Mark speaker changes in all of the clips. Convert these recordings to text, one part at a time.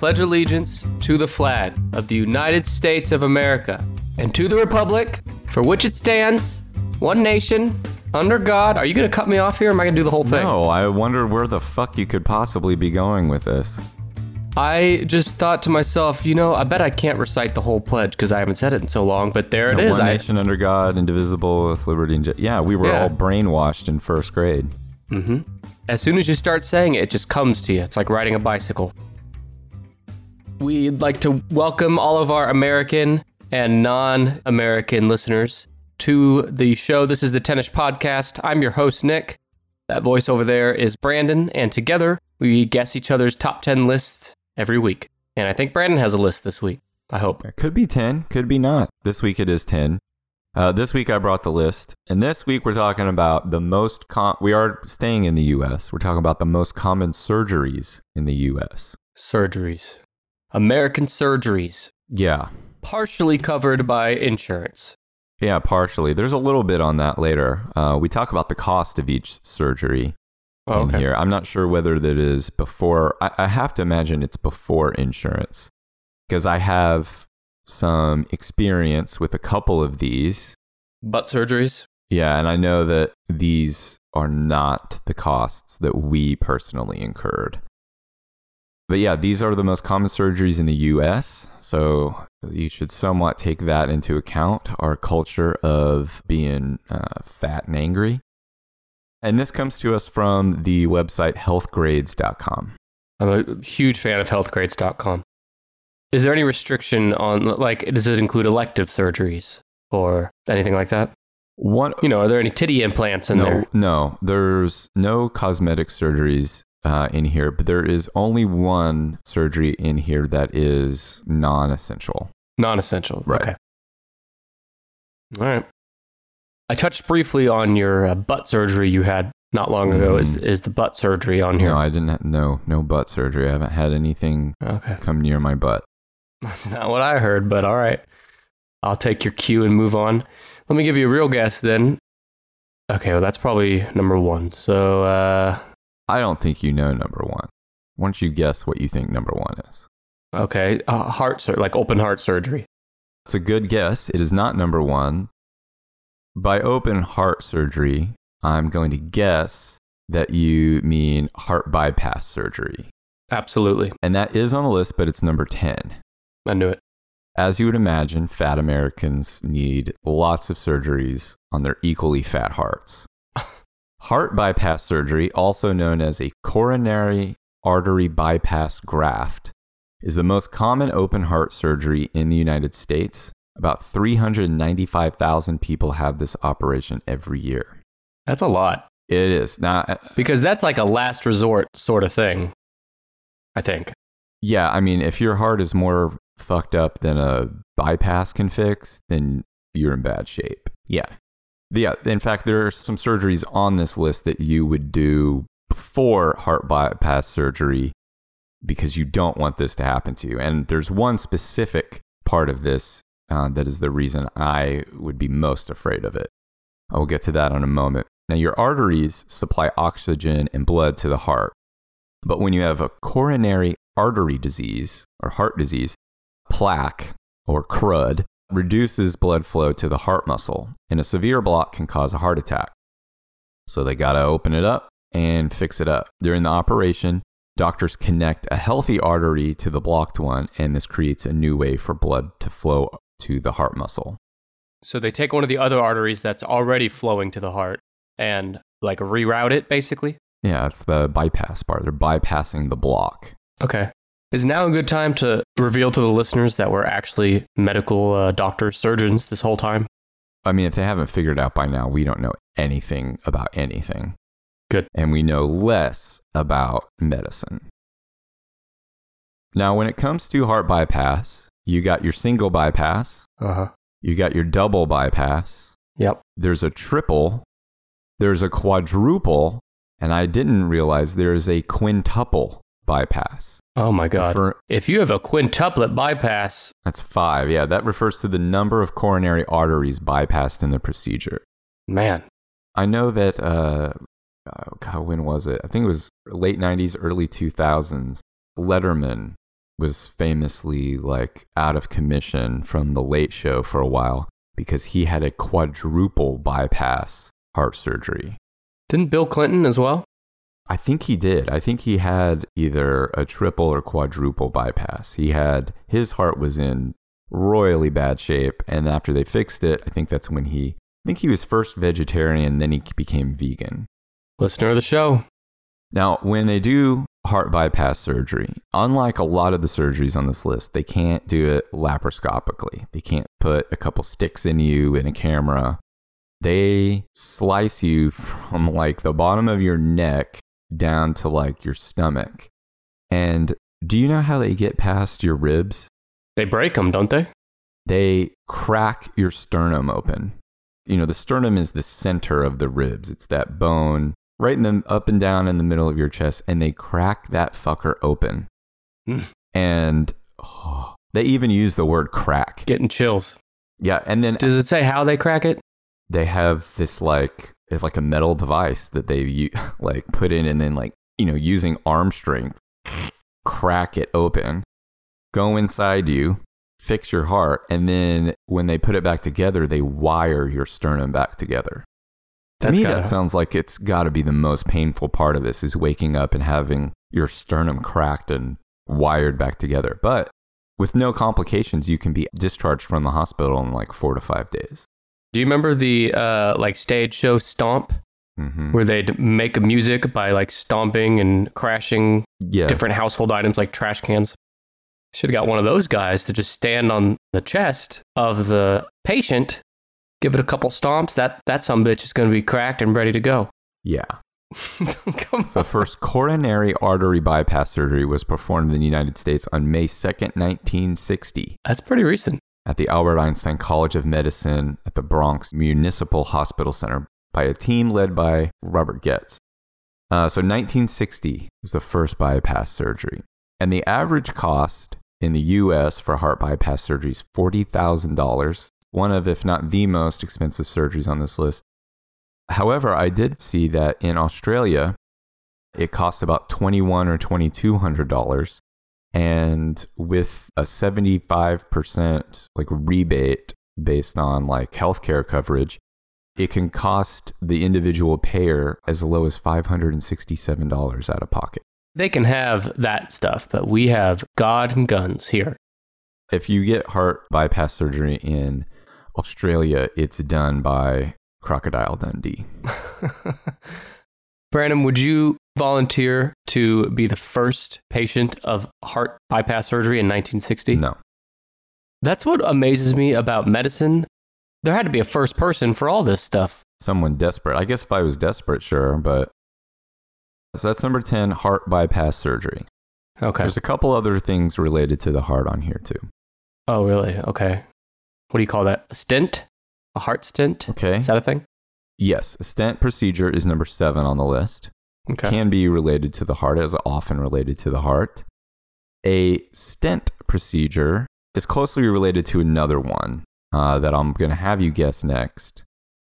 Speaker 1: pledge allegiance to the flag of the United States of America and to the republic for which it stands, one nation, under God. Are you going to cut me off here or am I going to do the whole thing?
Speaker 2: No, I wonder where the fuck you could possibly be going with this.
Speaker 1: I just thought to myself, you know, I bet I can't recite the whole pledge because I haven't said it in so long, but there it is.
Speaker 2: One
Speaker 1: I,
Speaker 2: nation under God, indivisible, with liberty and ju- yeah, we were
Speaker 1: Yeah.
Speaker 2: all brainwashed in first grade. Mm-hmm.
Speaker 1: as soon as you start saying it, it just comes to you. It's like riding a bicycle. We'd like to welcome all of our American and non American listeners to the show. This is the Tennis Podcast. I'm your host, Nick. That voice over there is Brandon, and together we guess each other's top 10 lists every week. And I think Brandon has a list this week. I hope.
Speaker 2: It could be 10, could be not. This week it is 10. Uh, this week I brought the list, and this week we're talking about the most. Com- we are staying in the U.S. We're talking about the most common surgeries in the U.S.
Speaker 1: Surgeries. American surgeries,
Speaker 2: Yeah,
Speaker 1: partially covered by insurance.
Speaker 2: yeah, partially. There's a little bit on that later. Uh, we talk about the cost of each surgery
Speaker 1: Oh,
Speaker 2: in
Speaker 1: okay.
Speaker 2: here. I'm not sure whether that is before. I, I have to imagine it's before insurance because I have some experience with a couple of these.
Speaker 1: Butt surgeries.
Speaker 2: Yeah, and I know that these are not the costs that we personally incurred. But yeah, these are the most common surgeries in the US. So you should somewhat take that into account, our culture of being uh, fat and angry. And this comes to us from the website healthgrades.com.
Speaker 1: I'm a huge fan of healthgrades.com. Is there any restriction on, like, does it include elective surgeries or anything like that?
Speaker 2: One,
Speaker 1: You know, are there any titty implants in
Speaker 2: no,
Speaker 1: there?
Speaker 2: no, there's no cosmetic surgeries uh, in here, but there is only one surgery in here that is non-essential.
Speaker 1: Non essential.
Speaker 2: Right.
Speaker 1: Okay. All right. I touched briefly on your uh, butt surgery you had not long ago. Is,
Speaker 2: Mhm.
Speaker 1: is the butt surgery on here?
Speaker 2: No, I didn't. Have, no, no butt surgery. I haven't had anything
Speaker 1: okay.
Speaker 2: come near my butt.
Speaker 1: That's not what I heard, but all right. I'll take your cue and move on. Let me give you a real guess then. Okay, well, that's probably number one. So, uh,
Speaker 2: I don't think you know number one. Why don't you guess what you think number one is?
Speaker 1: okay, uh, heart sur- like open heart surgery.
Speaker 2: It's a good guess. It is not number one. By open heart surgery, I'm going to guess that you mean heart bypass surgery.
Speaker 1: Absolutely.
Speaker 2: And that is on the list, but it's number 10.
Speaker 1: I knew it.
Speaker 2: As you would imagine, fat Americans need lots of surgeries on their equally fat hearts. Heart bypass surgery, also known as a coronary artery bypass graft, is the most common open heart surgery in the United States. About 395,000 people have this operation every year.
Speaker 1: That's a lot
Speaker 2: It is. Now, uh,
Speaker 1: because that's like a last resort sort of thing. I think.
Speaker 2: yeah, I mean, if your heart is more fucked up than a bypass can fix, then you're in bad shape. Yeah. Yeah. In fact, there are some surgeries on this list that you would do before heart bypass surgery because you don't want this to happen to you. And there's one specific part of this uh, that is the reason I would be most afraid of it. I will get to that in a moment. Now, your arteries supply oxygen and blood to the heart. But when you have a coronary artery disease or heart disease, plaque or crud reduces blood flow to the heart muscle, and a severe block can cause a heart attack. So they got to open it up and fix it up. During the operation, doctors connect a healthy artery to the blocked one, and this creates a new way for blood to flow to the heart muscle.
Speaker 1: So they take one of the other arteries that's already flowing to the heart and like reroute it basically.
Speaker 2: Yeah, it's the bypass part. They're bypassing the block.
Speaker 1: Okay. Is now a good time to reveal to the listeners that we're actually medical uh, doctors, surgeons this whole time?
Speaker 2: I mean, if they haven't figured it out by now, we don't know anything about anything.
Speaker 1: Good.
Speaker 2: And we know less about medicine. Now, when it comes to heart bypass, you got your single bypass,
Speaker 1: Uh huh.
Speaker 2: you got your double bypass,
Speaker 1: Yep.
Speaker 2: there's a triple, there's a quadruple, and I didn't realize there's a quintuple bypass.
Speaker 1: Oh my God.
Speaker 2: Refer-
Speaker 1: if you have a quintuplet bypass,
Speaker 2: that's five. Yeah, that refers to the number of coronary arteries bypassed in the procedure.
Speaker 1: man,
Speaker 2: I know that, uh, uh, God, when was it? I think it was late 90s, early 2000s. Letterman was famously like out of commission from the late show for a while because he had a quadruple bypass heart surgery.
Speaker 1: Didn't Bill Clinton as well?
Speaker 2: I think he did. I think he had either a triple or quadruple bypass. He had his heart was in royally bad shape and after they fixed it, I think that's when he I think he was first vegetarian then he became vegan.
Speaker 1: Listener of the show.
Speaker 2: Now, when they do heart bypass surgery, unlike a lot of the surgeries on this list, they can't do it laparoscopically. They can't put a couple sticks in you in a camera. They slice you from like the bottom of your neck down to like your stomach. And do you know how they get past your ribs?
Speaker 1: They break them, don't they?
Speaker 2: They crack your sternum open. You know, the sternum is the center of the ribs. It's that bone right in the up and down in the middle of your chest, and they crack that fucker open.
Speaker 1: Mm.
Speaker 2: And oh, they even use the word crack.
Speaker 1: Getting chills.
Speaker 2: Yeah, and then
Speaker 1: Does it say how they crack it?
Speaker 2: they have this like it's like a metal device that they like put in, and then like you know using arm strength, crack it open, go inside you, fix your heart, and then when they put it back together, they wire your sternum back together. To
Speaker 1: That's
Speaker 2: me,
Speaker 1: gotta-
Speaker 2: that sounds like it's got to be the most painful part of this is waking up and having your sternum cracked and wired back together. But with no complications, you can be discharged from the hospital in like four to five days.
Speaker 1: Do you remember the uh, like stage show Stomp,
Speaker 2: hmm
Speaker 1: where they'd make music by like stomping and crashing
Speaker 2: Yeah.
Speaker 1: different household items like trash cans? Should have got one of those guys to just stand on the chest of the patient, give it a couple stomps. That that some bitch is going to be cracked and ready to go.
Speaker 2: Yeah. The first coronary artery bypass surgery was performed in the United States on May 2nd, 1960,
Speaker 1: That's pretty recent.
Speaker 2: At the Albert Einstein College of Medicine at the Bronx Municipal Hospital Center by a team led by Robert Goetz. Uh, so 1960 was the first bypass surgery. And the average cost in the US for heart bypass surgery is $40,000, one of, if not the most expensive surgeries on this list. However, I did see that in Australia, it cost about twenty-one or twenty-two hundred dollars, and with a seventy-five percent like rebate based on like healthcare coverage, it can cost the individual payer as low as five hundred and sixty-seven dollars out of pocket.
Speaker 1: They can have that stuff, but we have God and guns here.
Speaker 2: If you get heart bypass surgery in Australia, it's done by Crocodile Dundee.
Speaker 1: Brandon, would you volunteer to be the first patient of heart bypass surgery in 1960?
Speaker 2: No.
Speaker 1: That's what amazes me about medicine. There had to be a first person for all this stuff.
Speaker 2: someone desperate. I guess if I was desperate, sure, but so that's number 10, heart bypass surgery.
Speaker 1: Okay.
Speaker 2: There's a couple other things related to the heart on here too.
Speaker 1: Oh, really? Okay. What do you call that? A stent? A heart stent?
Speaker 2: Okay.
Speaker 1: Is that a thing?
Speaker 2: Yes, a stent procedure is number 7 on the list.
Speaker 1: Okay.
Speaker 2: Can be related to the heart, is often related to the heart. A stent procedure is closely related to another one uh, that I'm going to have you guess next.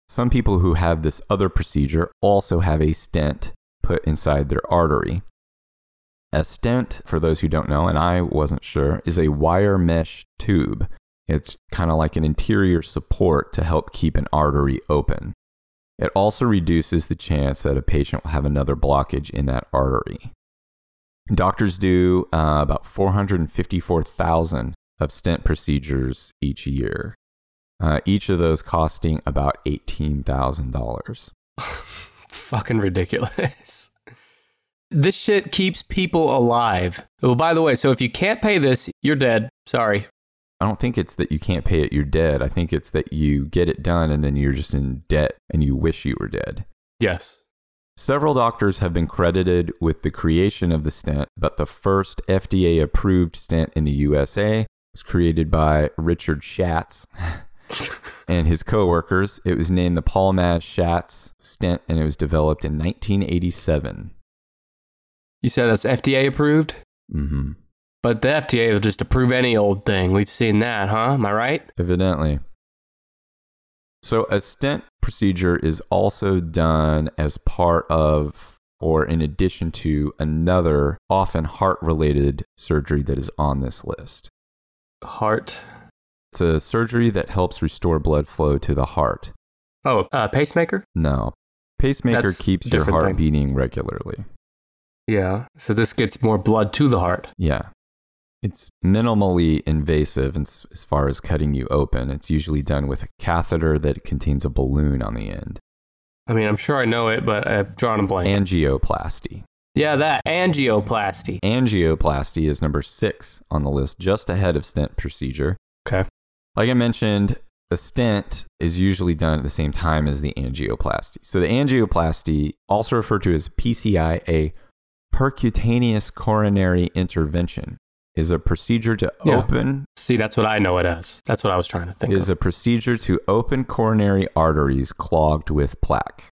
Speaker 2: Some people who have this other procedure also have a stent put inside their artery. A stent, for those who don't know, and I wasn't sure, is a wire mesh tube. It's kind of like an interior support to help keep an artery open. It also reduces the chance that a patient will have another blockage in that artery. Doctors do uh, about 454,000 of stent procedures each year, uh, each of those costing about $18,000.
Speaker 1: Fucking ridiculous. This shit keeps people alive. Oh, by the way, so if you can't pay this, you're dead. Sorry.
Speaker 2: I don't think it's that you can't pay it, you're dead. I think it's that you get it done and then you're just in debt and you wish you were dead.
Speaker 1: Yes.
Speaker 2: Several doctors have been credited with the creation of the stent, but the first FDA approved stent in the USA was created by Richard Schatz and his coworkers. It was named the Palmaz-Schatz stent and it was developed in 1987.
Speaker 1: You said that's FDA approved?
Speaker 2: Mm hmm
Speaker 1: But the FDA will just approve any old thing. We've seen that, huh? Am I right?
Speaker 2: Evidently. So, a stent procedure is also done as part of or in addition to another often heart related surgery that is on this list.
Speaker 1: Heart.
Speaker 2: It's a surgery that helps restore blood flow to the heart.
Speaker 1: Oh, uh, pacemaker?
Speaker 2: No. Pacemaker
Speaker 1: That's
Speaker 2: keeps your heart
Speaker 1: thing.
Speaker 2: beating regularly.
Speaker 1: Yeah. So this gets more blood to the heart.
Speaker 2: Yeah. It's minimally invasive as, as far as cutting you open. It's usually done with a catheter that contains a balloon on the end.
Speaker 1: I mean, I'm sure I know it, but I've drawn a blank.
Speaker 2: Angioplasty.
Speaker 1: yeah, that angioplasty.
Speaker 2: Angioplasty is number six on the list, just ahead of stent procedure.
Speaker 1: Okay.
Speaker 2: Like I mentioned, the stent is usually done at the same time as the angioplasty. So the angioplasty, also referred to as PCI, a percutaneous coronary intervention, is a procedure to
Speaker 1: Yeah.
Speaker 2: open
Speaker 1: See, that's what I know it as. That's what I was trying to think
Speaker 2: is
Speaker 1: of.
Speaker 2: a procedure to open coronary arteries clogged with plaque.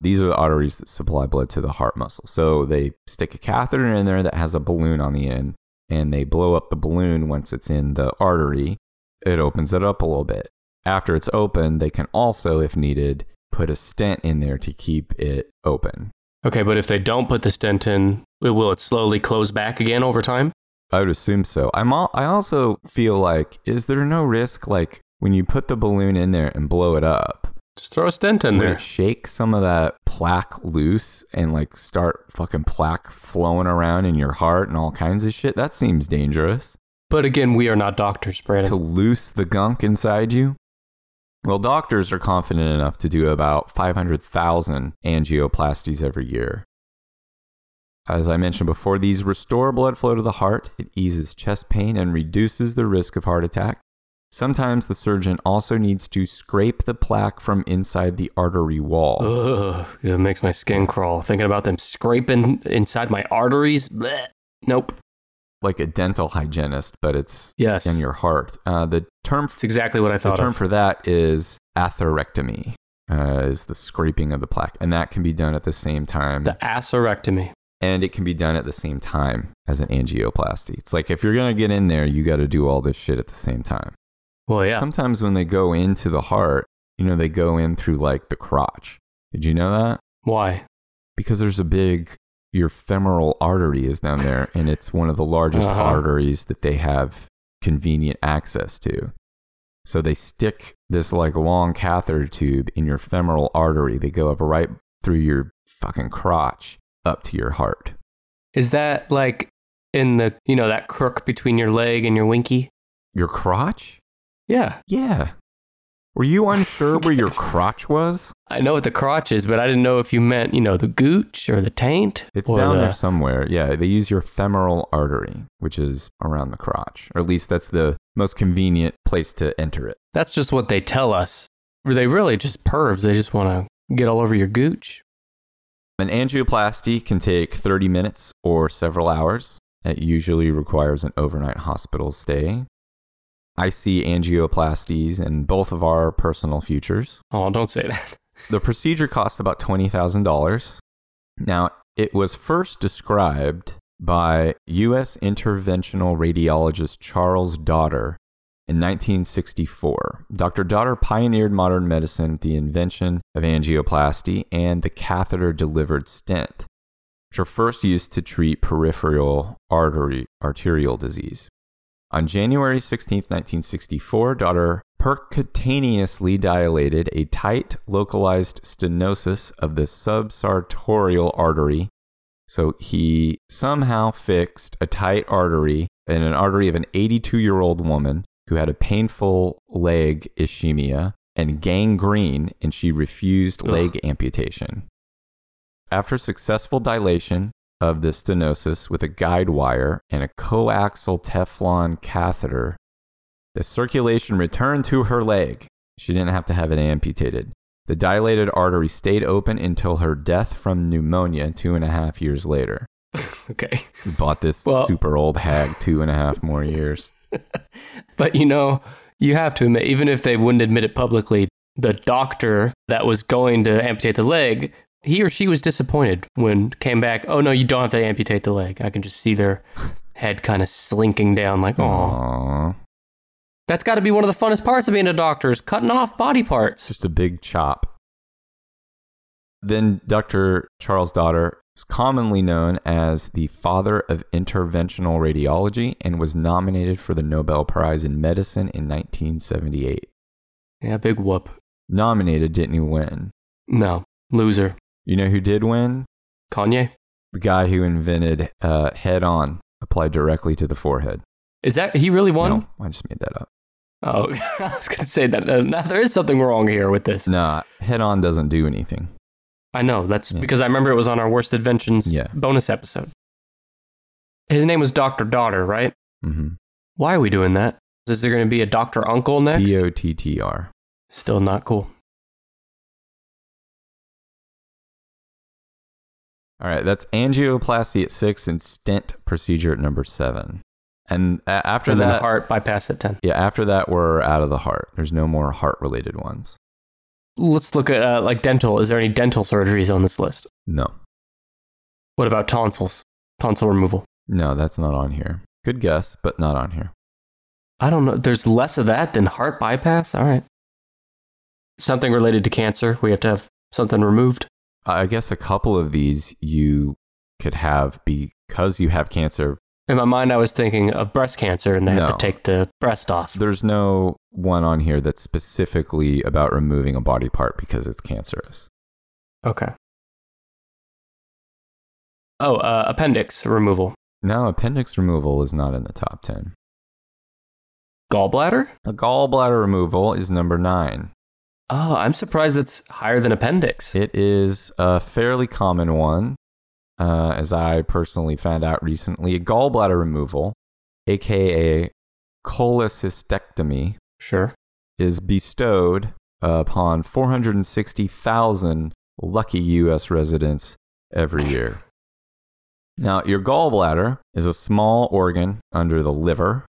Speaker 2: These are the arteries that supply blood to the heart muscle. So they stick a catheter in there that has a balloon on the end, and they blow up the balloon once it's in the artery. It opens it up a little bit. After it's open, they can also, if needed, put a stent in there to keep it open.
Speaker 1: okay, but if they don't put the stent in, will it slowly close back again over time?
Speaker 2: I would assume so. I'm all, I also feel like, is there no risk, like when you put the balloon in there and blow it up,
Speaker 1: Just throw a stent in there.
Speaker 2: shake some of that plaque loose and like start fucking plaque flowing around in your heart and all kinds of shit? That seems dangerous.
Speaker 1: But again, we are not doctors, Brandon.
Speaker 2: To loose the gunk inside you? Well, doctors are confident enough to do about 500,000 angioplasties every year. As I mentioned before, these restore blood flow to the heart, it eases chest pain, and reduces the risk of heart attack. Sometimes the surgeon also needs to scrape the plaque from inside the artery wall.
Speaker 1: Ugh, it makes my skin crawl. Thinking about them scraping inside my arteries. Blech. Nope.
Speaker 2: like a dental hygienist, but it's
Speaker 1: Yes.
Speaker 2: in your heart. Uh, the term
Speaker 1: It's exactly what I thought.
Speaker 2: the term
Speaker 1: of.
Speaker 2: for that is atherectomy, uh, is the scraping of the plaque, and that can be done at the same time,
Speaker 1: the atherectomy.
Speaker 2: And it can be done at the same time as an angioplasty. It's like if you're gonna get in there, you got to do all this shit at the same time.
Speaker 1: Well, yeah.
Speaker 2: Sometimes when they go into the heart, you know, they go in through like the crotch. Did you know that?
Speaker 1: Why?
Speaker 2: because there's a big your femoral artery is down there and it's one of the largest
Speaker 1: Uh-huh.
Speaker 2: arteries that they have convenient access to so they stick this like long catheter tube in your femoral artery they go up right through your fucking crotch up to your heart
Speaker 1: Is that like in the, you know, that crook between your leg and your winky?
Speaker 2: your crotch
Speaker 1: Yeah.
Speaker 2: yeah were you unsure where your crotch was
Speaker 1: I know what the crotch is, but I didn't know if you meant, you know, the gooch or the taint.
Speaker 2: it's down
Speaker 1: the-
Speaker 2: there somewhere yeah they use your femoral artery which is around the crotch or at least that's the most convenient place to enter it
Speaker 1: That's just what they tell us. Were they really just pervs. They just want to get all over your gooch.
Speaker 2: An angioplasty can take 30 minutes or several hours. It usually requires an overnight hospital stay. I see angioplasties in both of our personal futures.
Speaker 1: Oh, don't say that.
Speaker 2: The procedure costs about $20,000. Now, it was first described by U.S. interventional radiologist Charles Dotter in 1964. Dr. Dotter pioneered modern medicine with the invention of angioplasty and the catheter delivered stent, which are first used to treat peripheral artery arterial disease. On January 16, 1964, Dotter percutaneously dilated a tight, localized stenosis of the subsartorial artery. So he somehow fixed a tight artery in an artery of an 82 year old woman who had a painful leg ischemia and gangrene, and she refused
Speaker 1: Ugh.
Speaker 2: leg amputation. After successful dilation of the stenosis with a guide wire and a coaxial Teflon catheter, the circulation returned to her leg. She didn't have to have it amputated. The dilated artery stayed open until her death from pneumonia two and a half years later.
Speaker 1: Okay.
Speaker 2: Bought this
Speaker 1: Well-
Speaker 2: super old hag two and a half more years.
Speaker 1: But you know, you have to admit, even if they wouldn't admit it publicly, the doctor that was going to amputate the leg, he or she was disappointed when came back. Oh no, you don't have to amputate the leg. I can just see their head kind of slinking down, like, oh, that's got to be one of the funnest parts of being a doctor is cutting off body parts.
Speaker 2: Just a big chop. Then Dr. Charles Dotter is commonly known as the father of interventional radiology and was nominated for the Nobel Prize in Medicine in 1978.
Speaker 1: Yeah, big whoop.
Speaker 2: Nominated, didn't he win?
Speaker 1: No, loser.
Speaker 2: You know who did win?
Speaker 1: Kanye?
Speaker 2: The guy who invented uh, HeadOn, applied directly to the forehead.
Speaker 1: Is that he really won?
Speaker 2: No, I just made that up.
Speaker 1: Oh, I was gonna say that. Uh, now, there is something wrong here with this.
Speaker 2: Nah, HeadOn doesn't do anything.
Speaker 1: I know that's
Speaker 2: Yeah.
Speaker 1: because I remember it was on our worst inventions
Speaker 2: Yeah.
Speaker 1: bonus episode. His name was Doctor Dotter, right?
Speaker 2: Mm-hmm.
Speaker 1: Why are we doing that? Is there going to be a Doctor Uncle next?
Speaker 2: B O T T R.
Speaker 1: Still not cool.
Speaker 2: All right, that's angioplasty at six and stent procedure at number seven. And after
Speaker 1: and
Speaker 2: that,
Speaker 1: heart bypass at ten.
Speaker 2: yeah, after that, we're out of the heart. There's no more heart related ones.
Speaker 1: Let's look at uh, like dental. Is there any dental surgeries on this list?
Speaker 2: No,
Speaker 1: What about tonsils? Tonsil removal.
Speaker 2: no, that's not on here. Good guess, but not on here.
Speaker 1: I don't know. There's less of that than heart bypass. All right. Something related to cancer. We have to have something removed.
Speaker 2: I guess a couple of these you could have because you have cancer.
Speaker 1: In my mind, I was thinking of breast cancer, and they have to take the breast off.
Speaker 2: There's no one on here that's specifically about removing a body part because it's cancerous.
Speaker 1: Okay. Oh, uh, appendix removal.
Speaker 2: No, appendix removal is not in the top 10.
Speaker 1: Gallbladder?
Speaker 2: A gallbladder removal is number nine.
Speaker 1: Oh, I'm surprised that's higher than appendix.
Speaker 2: It is a fairly common one, uh, as I personally found out recently. A gallbladder removal, aka cholecystectomy,
Speaker 1: Sure.
Speaker 2: is bestowed upon 460,000 lucky U.S. residents every year. Now, your gallbladder is a small organ under the liver,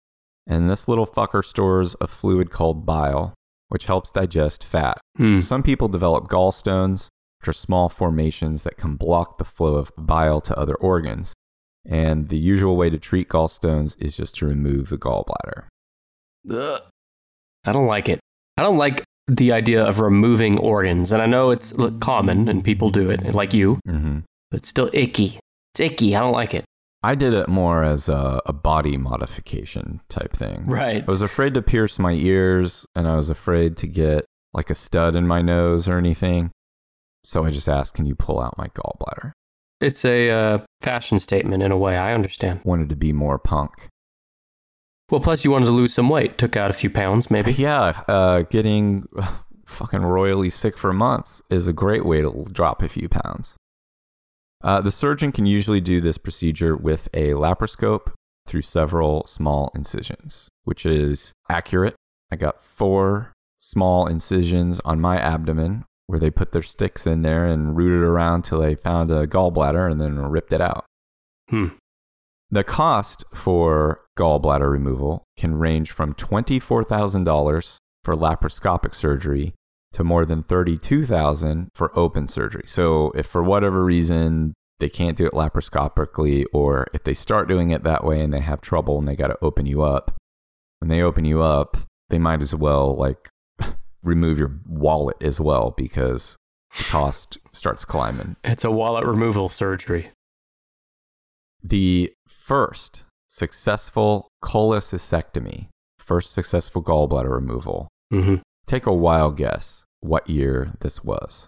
Speaker 2: and this little fucker stores a fluid called bile, which helps digest fat.
Speaker 1: Hmm.
Speaker 2: Some people develop gallstones, which are small formations that can block the flow of bile to other organs. And the usual way to treat gallstones is just to remove the gallbladder.
Speaker 1: Ugh. I don't like it. I don't like the idea of removing organs. And I know it's common and people do it, like you,
Speaker 2: hmm
Speaker 1: but it's still icky. It's icky. I don't like it.
Speaker 2: I did it more as a, a body modification type thing.
Speaker 1: Right.
Speaker 2: I was afraid to pierce my ears and I was afraid to get like a stud in my nose or anything. So I just asked, can you pull out my gallbladder?
Speaker 1: It's a uh, fashion statement in a way. I understand.
Speaker 2: Wanted to be more punk.
Speaker 1: Well, plus you wanted to lose some weight. Took out a few pounds, maybe.
Speaker 2: Yeah, uh, getting fucking royally sick for months is a great way to drop a few pounds. Uh, the surgeon can usually do this procedure with a laparoscope through several small incisions, which is accurate. I got four small incisions on my abdomen where they put their sticks in there and rooted around till they found a gallbladder and then ripped it out.
Speaker 1: Hmm.
Speaker 2: The cost for gallbladder removal can range from $24,000 for laparoscopic surgery to more than $32,000 for open surgery. So, if for whatever reason they can't do it laparoscopically, or if they start doing it that way and they have trouble and they got to open you up, when they open you up, they might as well like remove your wallet as well because the cost starts climbing.
Speaker 1: It's a wallet removal surgery.
Speaker 2: the first successful cholecystectomy, first successful gallbladder removal.
Speaker 1: hmm
Speaker 2: Take a wild guess what year this was.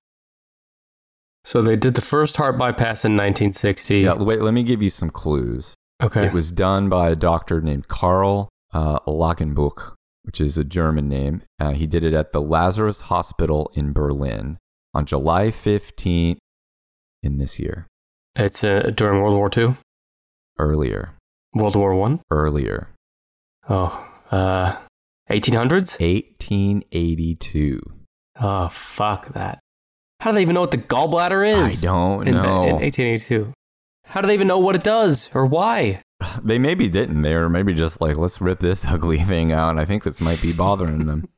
Speaker 1: So they did the first heart bypass in 1960.
Speaker 2: Yeah, wait, let me give you some clues.
Speaker 1: Okay.
Speaker 2: It was done by a doctor named Karl uh, Langenbuch, which is a German name. Uh, he did it at the Lazarus Hospital in Berlin on July 15th in this year.
Speaker 1: It's uh, during World War II,
Speaker 2: Earlier.
Speaker 1: World War One.
Speaker 2: Earlier.
Speaker 1: Oh, uh, 1800s.
Speaker 2: 1882.
Speaker 1: Oh, fuck that. How do they even know what the gallbladder is?
Speaker 2: I don't
Speaker 1: in,
Speaker 2: know.
Speaker 1: in 1882. How do they even know what it does or why?
Speaker 2: They maybe didn't. They were maybe just like, let's rip this ugly thing out. I think this might be bothering them.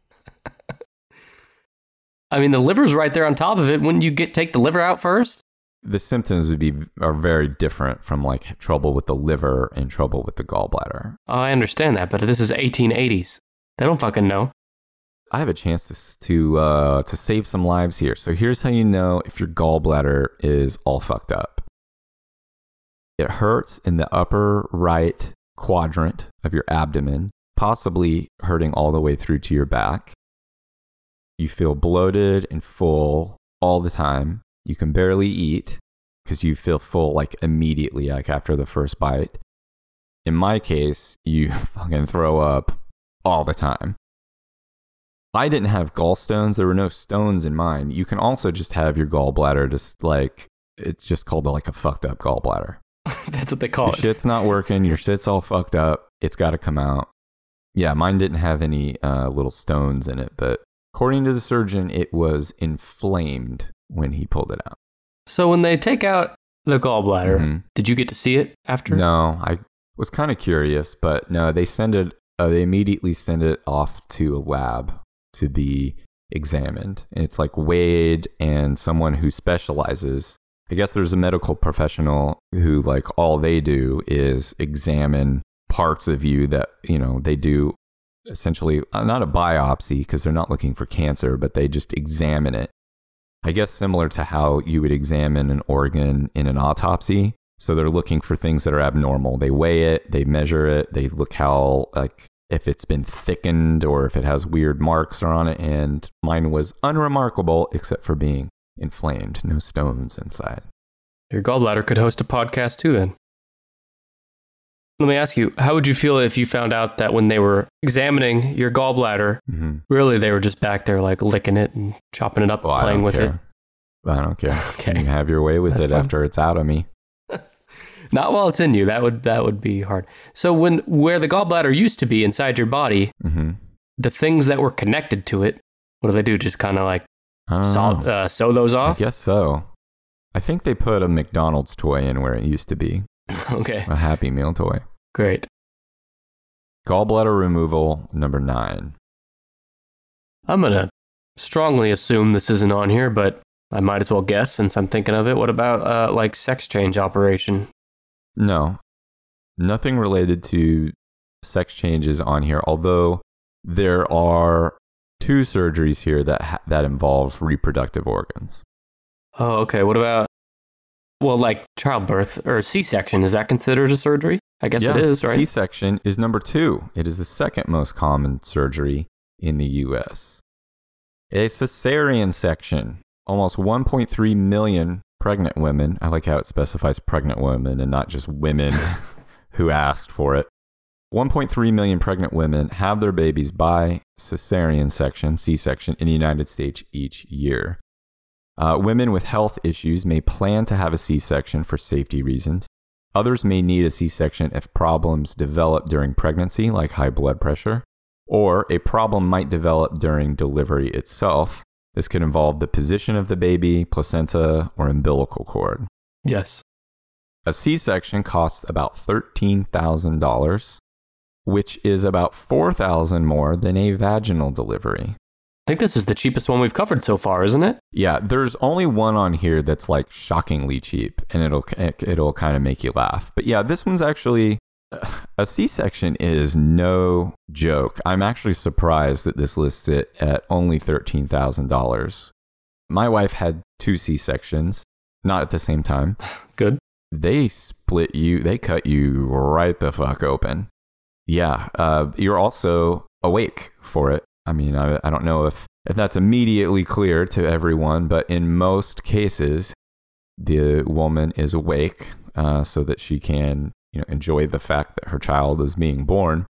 Speaker 1: I mean, the liver's right there on top of it. Wouldn't you get take the liver out first?
Speaker 2: the symptoms would be are very different from like trouble with the liver and trouble with the gallbladder.
Speaker 1: Oh, I understand that, but this is 1880s. They don't fucking know.
Speaker 2: I have a chance to to uh, to save some lives here. So here's how you know if your gallbladder is all fucked up. It hurts in the upper right quadrant of your abdomen, possibly hurting all the way through to your back. You feel bloated and full all the time. You can barely eat because you feel full like immediately, like after the first bite. In my case, you fucking throw up all the time. I didn't have gallstones. There were no stones in mine. You can also just have your gallbladder just like it's just called like a fucked up gallbladder.
Speaker 1: That's what they call
Speaker 2: Your
Speaker 1: it.
Speaker 2: shit's not working. Your shit's all fucked up. It's got to come out. Yeah, mine didn't have any uh, little stones in it, but according to the surgeon, it was inflamed when he pulled it out.
Speaker 1: So when they take out the gallbladder,
Speaker 2: Mhm.
Speaker 1: did you get to see it after?
Speaker 2: No, I was kind of curious, but no, they send it. Uh, they immediately send it off to a lab to be examined, and it's like weighed, and someone who specializes. I guess there's a medical professional who like all they do is examine parts of you that you know they do essentially uh, not a biopsy because they're not looking for cancer, but they just examine it. I guess similar to how you would examine an organ in an autopsy. So they're looking for things that are abnormal. They weigh it, they measure it, they look how like if it's been thickened or if it has weird marks on it. And mine was unremarkable except for being inflamed, no stones inside.
Speaker 1: Your gallbladder could host a podcast too, then. Let me ask you, how would you feel if you found out that when they were examining your gallbladder,
Speaker 2: Mm-hmm.
Speaker 1: really they were just back there like licking it and chopping it up,
Speaker 2: Well,
Speaker 1: playing with
Speaker 2: care. I don't care.
Speaker 1: Okay.
Speaker 2: You have your way with
Speaker 1: That's
Speaker 2: it
Speaker 1: fine.
Speaker 2: after it's out of me.
Speaker 1: Not while it's in you. That would that would be hard. So when where the gallbladder used to be inside your body,
Speaker 2: Mm-hmm.
Speaker 1: the things that were connected to it, what do they do? Just kind of like
Speaker 2: Don't know.
Speaker 1: uh, sew those off?
Speaker 2: I guess so. I think they put a McDonald's toy in where it used to be,
Speaker 1: okay,
Speaker 2: a Happy Meal toy.
Speaker 1: great.
Speaker 2: Gallbladder removal number nine.
Speaker 1: I'm gonna strongly assume this isn't on here, but I might as well guess since I'm thinking of it. What about uh, like sex change operation?
Speaker 2: No, nothing related to sex changes on here. Although there are two surgeries here that ha- that involve reproductive organs.
Speaker 1: Oh, okay. What about well, like childbirth or C-section? Is that considered a surgery? I guess it is, right?
Speaker 2: C-section is number two. It is the second most common surgery in the U.S. A cesarean section. Almost 1.3 million pregnant women. I like how it specifies pregnant women and not just women who asked for it. 1.3 million pregnant women have their babies by cesarean section, C section, in the United States each year. Uh, women with health issues may plan to have a C section for safety reasons. Others may need a C section if problems develop during pregnancy, like high blood pressure, or a problem might develop during delivery itself. This could involve the position of the baby, placenta, or umbilical cord.
Speaker 1: yes.
Speaker 2: A C section costs about $13,000, which is about 4000 more than a vaginal delivery.
Speaker 1: I think this is the cheapest one we've covered so far, isn't it?
Speaker 2: Yeah, there's only one on here that's like shockingly cheap, and it'll it'll kind of make you laugh. But yeah, this one's actually a C-section is no joke. I'm actually surprised that this lists it at only thirteen thousand dollars. My wife had two C-sections, not at the same time.
Speaker 1: Good.
Speaker 2: They split you. They cut you right the fuck open. Yeah, uh, you're also awake for it. I mean, I, I don't know if, if that's immediately clear to everyone, but in most cases, the woman is awake uh, so that she can you know, enjoy the fact that her child is being born.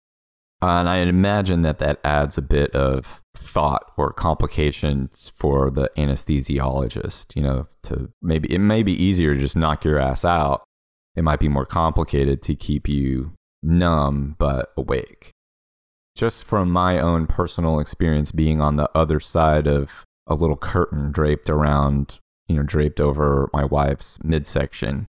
Speaker 2: and I imagine that that adds a bit of thought or complications for the anesthesiologist. You know, to maybe it may be easier to just knock your ass out. It might be more complicated to keep you numb but awake just from my own personal experience being on the other side of a little curtain draped around, you know, draped over my wife's midsection,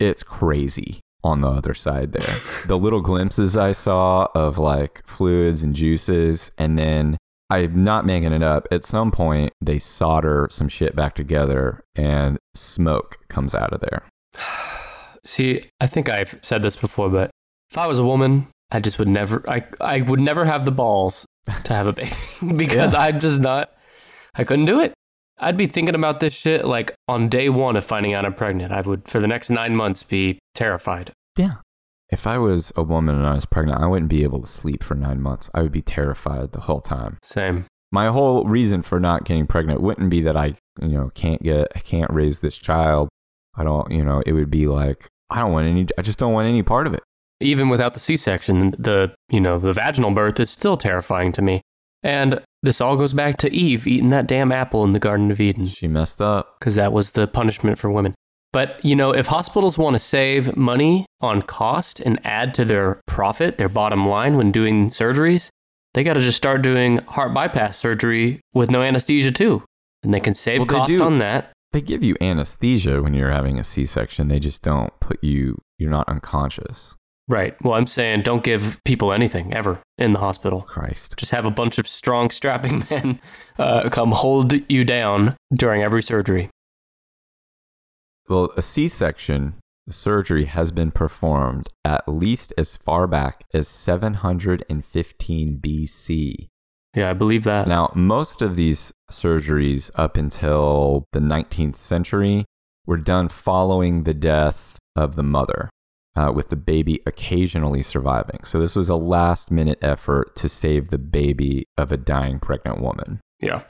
Speaker 2: it's crazy on the other side there. the little glimpses I saw of like fluids and juices, and then I'm not making it up. At some point, they solder some shit back together and smoke comes out of there.
Speaker 1: See, I think I've said this before, but if I was a woman, I just would never, I, I would never have the balls to have a baby because
Speaker 2: Yeah.
Speaker 1: I'm just not, I couldn't do it. I'd be thinking about this shit like on day one of finding out I'm pregnant. I would, for the next nine months, be terrified.
Speaker 2: Yeah. If I was a woman and I was pregnant, I wouldn't be able to sleep for nine months. I would be terrified the whole time.
Speaker 1: Same.
Speaker 2: My whole reason for not getting pregnant wouldn't be that I, you know, can't get, I can't raise this child. I don't, you know, it would be like, I don't want any, I just don't want any part of it.
Speaker 1: Even without the C section, the, you know, the vaginal birth is still terrifying to me. And this all goes back to Eve eating that damn apple in the Garden of Eden
Speaker 2: She messed up.
Speaker 1: because that was the punishment for women. But, you know, if hospitals want to save money on cost and add to their profit, their bottom line when doing surgeries, they got to just start doing heart bypass surgery with no anesthesia too. And they can save
Speaker 2: Well,
Speaker 1: cost on that.
Speaker 2: They give you anesthesia when you're having a C section. They just don't put you, you're not unconscious.
Speaker 1: Right. Well, I'm saying don't give people anything ever in the hospital.
Speaker 2: Christ.
Speaker 1: Just have a bunch of strong, strapping men uh, come hold you down during every surgery.
Speaker 2: Well, a C section, surgery has been performed at least as far back as 715 BC.
Speaker 1: Yeah, I believe that.
Speaker 2: Now, most of these surgeries up until the 19th century were done following the death of the mother, uh, with the baby occasionally surviving. So, this was a last minute effort to save the baby of a dying pregnant woman.
Speaker 1: Yeah.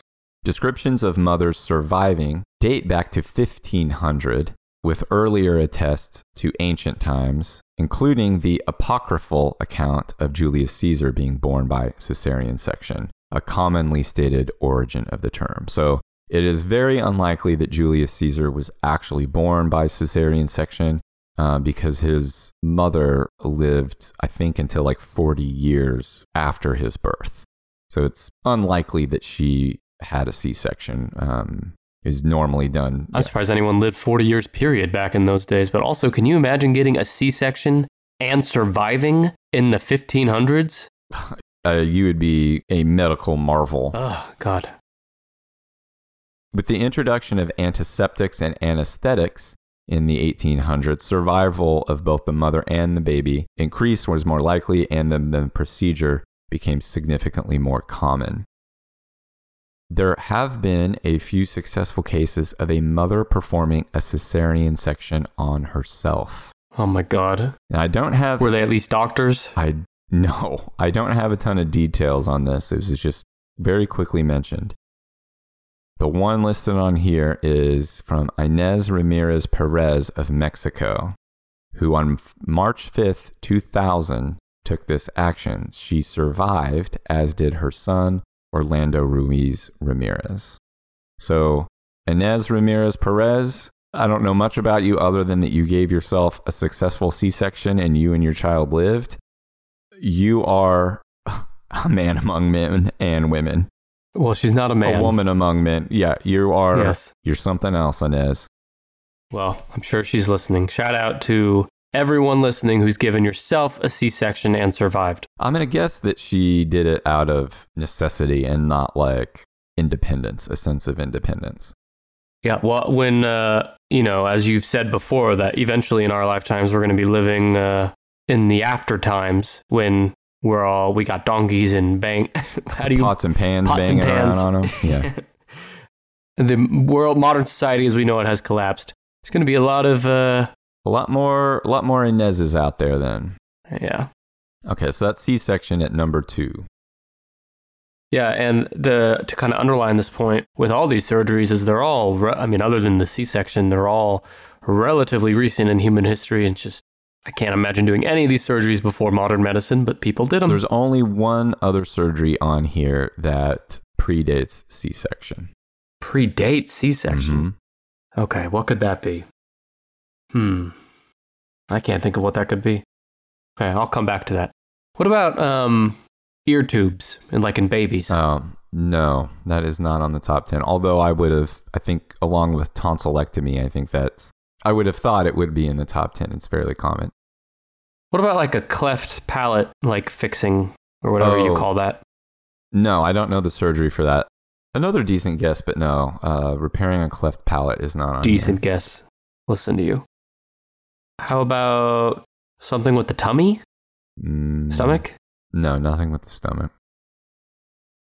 Speaker 2: Descriptions of mothers surviving date back to 1500, with earlier attests to ancient times, including the apocryphal account of Julius Caesar being born by cesarean section, a commonly stated origin of the term. So it is very unlikely that Julius Caesar was actually born by cesarean section uh, because his mother lived, I think, until like 40 years after his birth. So it's unlikely that she had a C-section. Um, is normally done.
Speaker 1: I'm surprised anyone lived 40 years period back in those days. But also, can you imagine getting a C-section and surviving in the 1500s?
Speaker 2: Uh, you would be a medical marvel.
Speaker 1: Oh God.
Speaker 2: With the introduction of antiseptics and anesthetics in the 1800s, survival of both the mother and the baby increased, was more likely, and then the procedure became significantly more common. There have been a few successful cases of a mother performing a cesarean section on herself.
Speaker 1: Oh my God.
Speaker 2: Now, I don't have.
Speaker 1: Were they at least doctors?
Speaker 2: I no, I don't have a ton of details on this. This is just very quickly mentioned. The one listed on here is from Inez Ramirez Perez of Mexico, who on March 5th, 2000, took this action. She survived, as did her son, Orlando Ruiz Ramirez. So, Inez Ramirez Perez, I don't know much about you other than that you gave yourself a successful C section and you and your child lived. You are a man among men and women.
Speaker 1: Well, she's not a man.
Speaker 2: A woman among men. Yeah, you are.
Speaker 1: Yes.
Speaker 2: You're something else, Inez.
Speaker 1: Well, I'm sure she's listening. Shout out to everyone listening who's given yourself a C-section and survived.
Speaker 2: I'm going to guess that she did it out of necessity and not like independence, a sense of independence.
Speaker 1: Yeah. Well, when uh, you know, as you've said before, that eventually in our lifetimes we're going to be living uh, in the after times when we're all we got donkeys and bang. How do you
Speaker 2: Pots and pans
Speaker 1: pots and
Speaker 2: banging around
Speaker 1: pans.
Speaker 2: on them. Yeah.
Speaker 1: the world, modern society as we know it, has collapsed. It's going to be a lot of, uh,
Speaker 2: a lot more, a lot more Inez's out there then.
Speaker 1: yeah,
Speaker 2: Okay, so that's C-section at number two.
Speaker 1: yeah. And the to kind of underline this point with all these surgeries is they're all, re- I mean, other than the C-section, they're all relatively recent in human history, and just I can't imagine doing any of these surgeries before modern medicine, but people did them.
Speaker 2: There's only one other surgery on here that predates C-section.
Speaker 1: Predate C-section.
Speaker 2: Mhm.
Speaker 1: Okay, what could that be? Hmm. I can't think of what that could be. Okay, I'll come back to that. What about um ear tubes and like in babies?
Speaker 2: Um, no, that is not on the top 10. Although I would have, I think, along with tonsillectomy, I think that's, I would have thought it would be in the top 10. It's fairly common.
Speaker 1: what about like a cleft palate like fixing or whatever you
Speaker 2: Oh.
Speaker 1: call that?
Speaker 2: No, I don't know the surgery for that. Another decent guess, but no, uh, repairing a cleft palate is not on here.
Speaker 1: Decent guess. Listen to you. How about something with the tummy?
Speaker 2: Mm,
Speaker 1: Stomach?
Speaker 2: No, nothing with the stomach.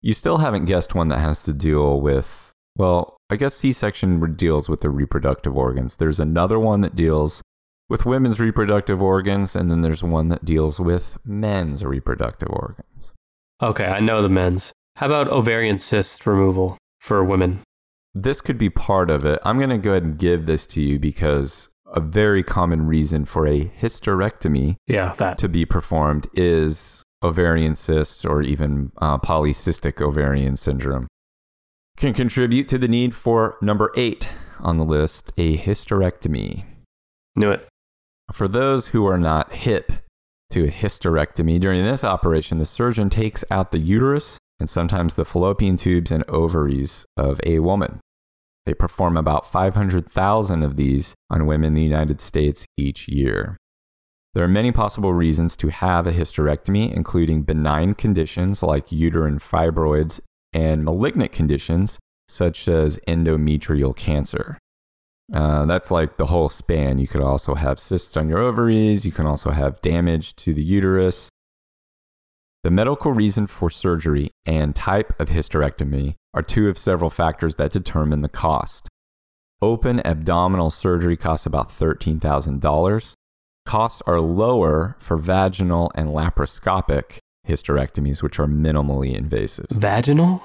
Speaker 2: You still haven't guessed one that has to deal with Well, I guess C section deals with the reproductive organs. There's another one that deals with women's reproductive organs, and then there's one that deals with men's reproductive organs.
Speaker 1: Okay, I know the men's. How about ovarian cyst removal for women?
Speaker 2: This could be part of it. I'm going to go ahead and give this to you because a very common reason for a hysterectomy
Speaker 1: Yeah, that.
Speaker 2: to be performed is ovarian cysts or even uh, polycystic ovarian syndrome. Can contribute to the need for number eight on the list a hysterectomy.
Speaker 1: Knew it.
Speaker 2: For those who are not hip to a hysterectomy, during this operation, the surgeon takes out the uterus and sometimes the fallopian tubes and ovaries of a woman. They perform about 500,000 of these on women in the United States each year. There are many possible reasons to have a hysterectomy, including benign conditions like uterine fibroids and malignant conditions such as endometrial cancer. Uh, that's like the whole span. You could also have cysts on your ovaries. You can also have damage to the uterus. The medical reason for surgery and type of hysterectomy are two of several factors that determine the cost. Open abdominal surgery costs about $13,000. Costs are lower for vaginal and laparoscopic hysterectomies, which are minimally invasive.
Speaker 1: Vaginal?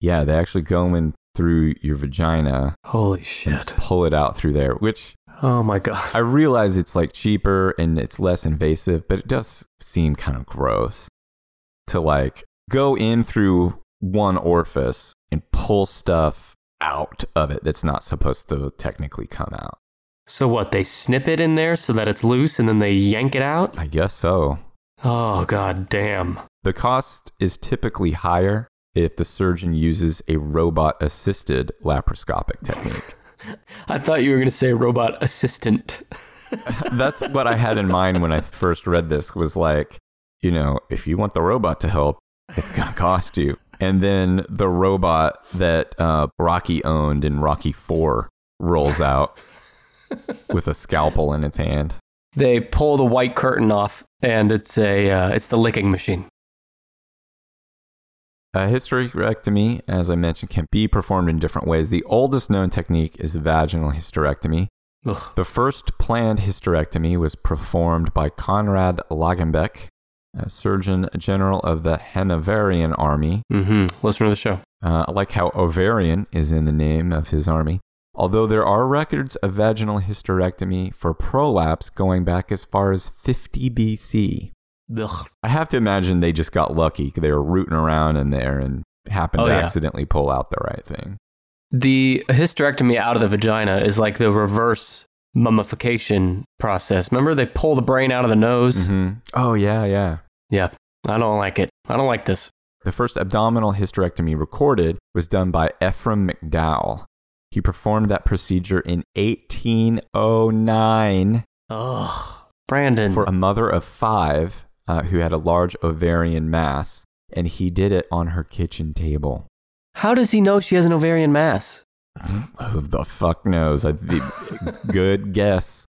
Speaker 2: Yeah, they actually go in through your vagina
Speaker 1: Holy shit.
Speaker 2: pull it out through there, which
Speaker 1: Oh my god.
Speaker 2: I realize it's like cheaper and it's less invasive, but it does seem kind of gross to like go in through one orifice and pull stuff out of it that's not supposed to technically come out.
Speaker 1: So what? They snip it in there so that it's loose and then they yank it out?
Speaker 2: I guess so.
Speaker 1: Oh god damn.
Speaker 2: The cost is typically higher if the surgeon uses a robot assisted laparoscopic technique.
Speaker 1: I thought you were going to say robot assistant.
Speaker 2: That's what I had in mind when I first read this was like, you know, if you want the robot to help, it's going to cost you. And then the robot that uh, Rocky owned in Rocky 4 rolls out with a scalpel in its hand.
Speaker 1: They pull the white curtain off and it's a uh, it's the licking machine.
Speaker 2: A hysterectomy, as I mentioned, can be performed in different ways. The oldest known technique is vaginal hysterectomy.
Speaker 1: Ugh.
Speaker 2: The first planned hysterectomy was performed by Conrad Langenbeck, a Surgeon General of the Hanoverian Army.
Speaker 1: Mm-hmm. Listen to the show.
Speaker 2: Uh, I like how ovarian is in the name of his army. Although there are records of vaginal hysterectomy for prolapse going back as far as 50 BC.
Speaker 1: Ugh.
Speaker 2: I have to imagine they just got lucky. Because they were rooting around in there and happened
Speaker 1: Oh,
Speaker 2: to
Speaker 1: yeah.
Speaker 2: accidentally pull out the right thing.
Speaker 1: The hysterectomy out of the vagina is like the reverse mummification process. Remember they pull the brain out of the nose?
Speaker 2: Mm-hmm. Oh, yeah, yeah.
Speaker 1: Yeah. I don't like it. I don't like this.
Speaker 2: The first abdominal hysterectomy recorded was done by Ephraim McDowell. He performed that procedure in 1809
Speaker 1: Ugh. Brandon.
Speaker 2: for a mother of five uh, who had a large ovarian mass, and he did it on her kitchen table.
Speaker 1: How does he know she has an ovarian mass?
Speaker 2: Who the fuck knows? Good guess.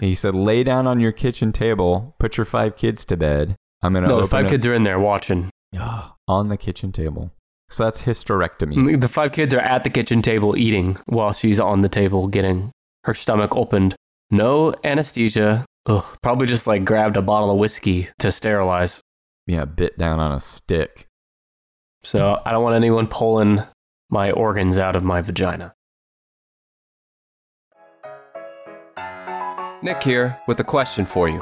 Speaker 2: He said, lay down on your kitchen table, put your five kids to bed. I'm going to
Speaker 1: No, the
Speaker 2: open
Speaker 1: five
Speaker 2: it
Speaker 1: kids are in there watching.
Speaker 2: on the kitchen table. So that's hysterectomy.
Speaker 1: Mm, the five kids are at the kitchen table eating while she's on the table getting her stomach opened. No anesthesia. Ugh. Probably just like grabbed a bottle of whiskey to sterilize.
Speaker 2: Yeah, bit down on a stick.
Speaker 1: So I don't want anyone pulling my organs out of my vagina. Nick here with a question for you.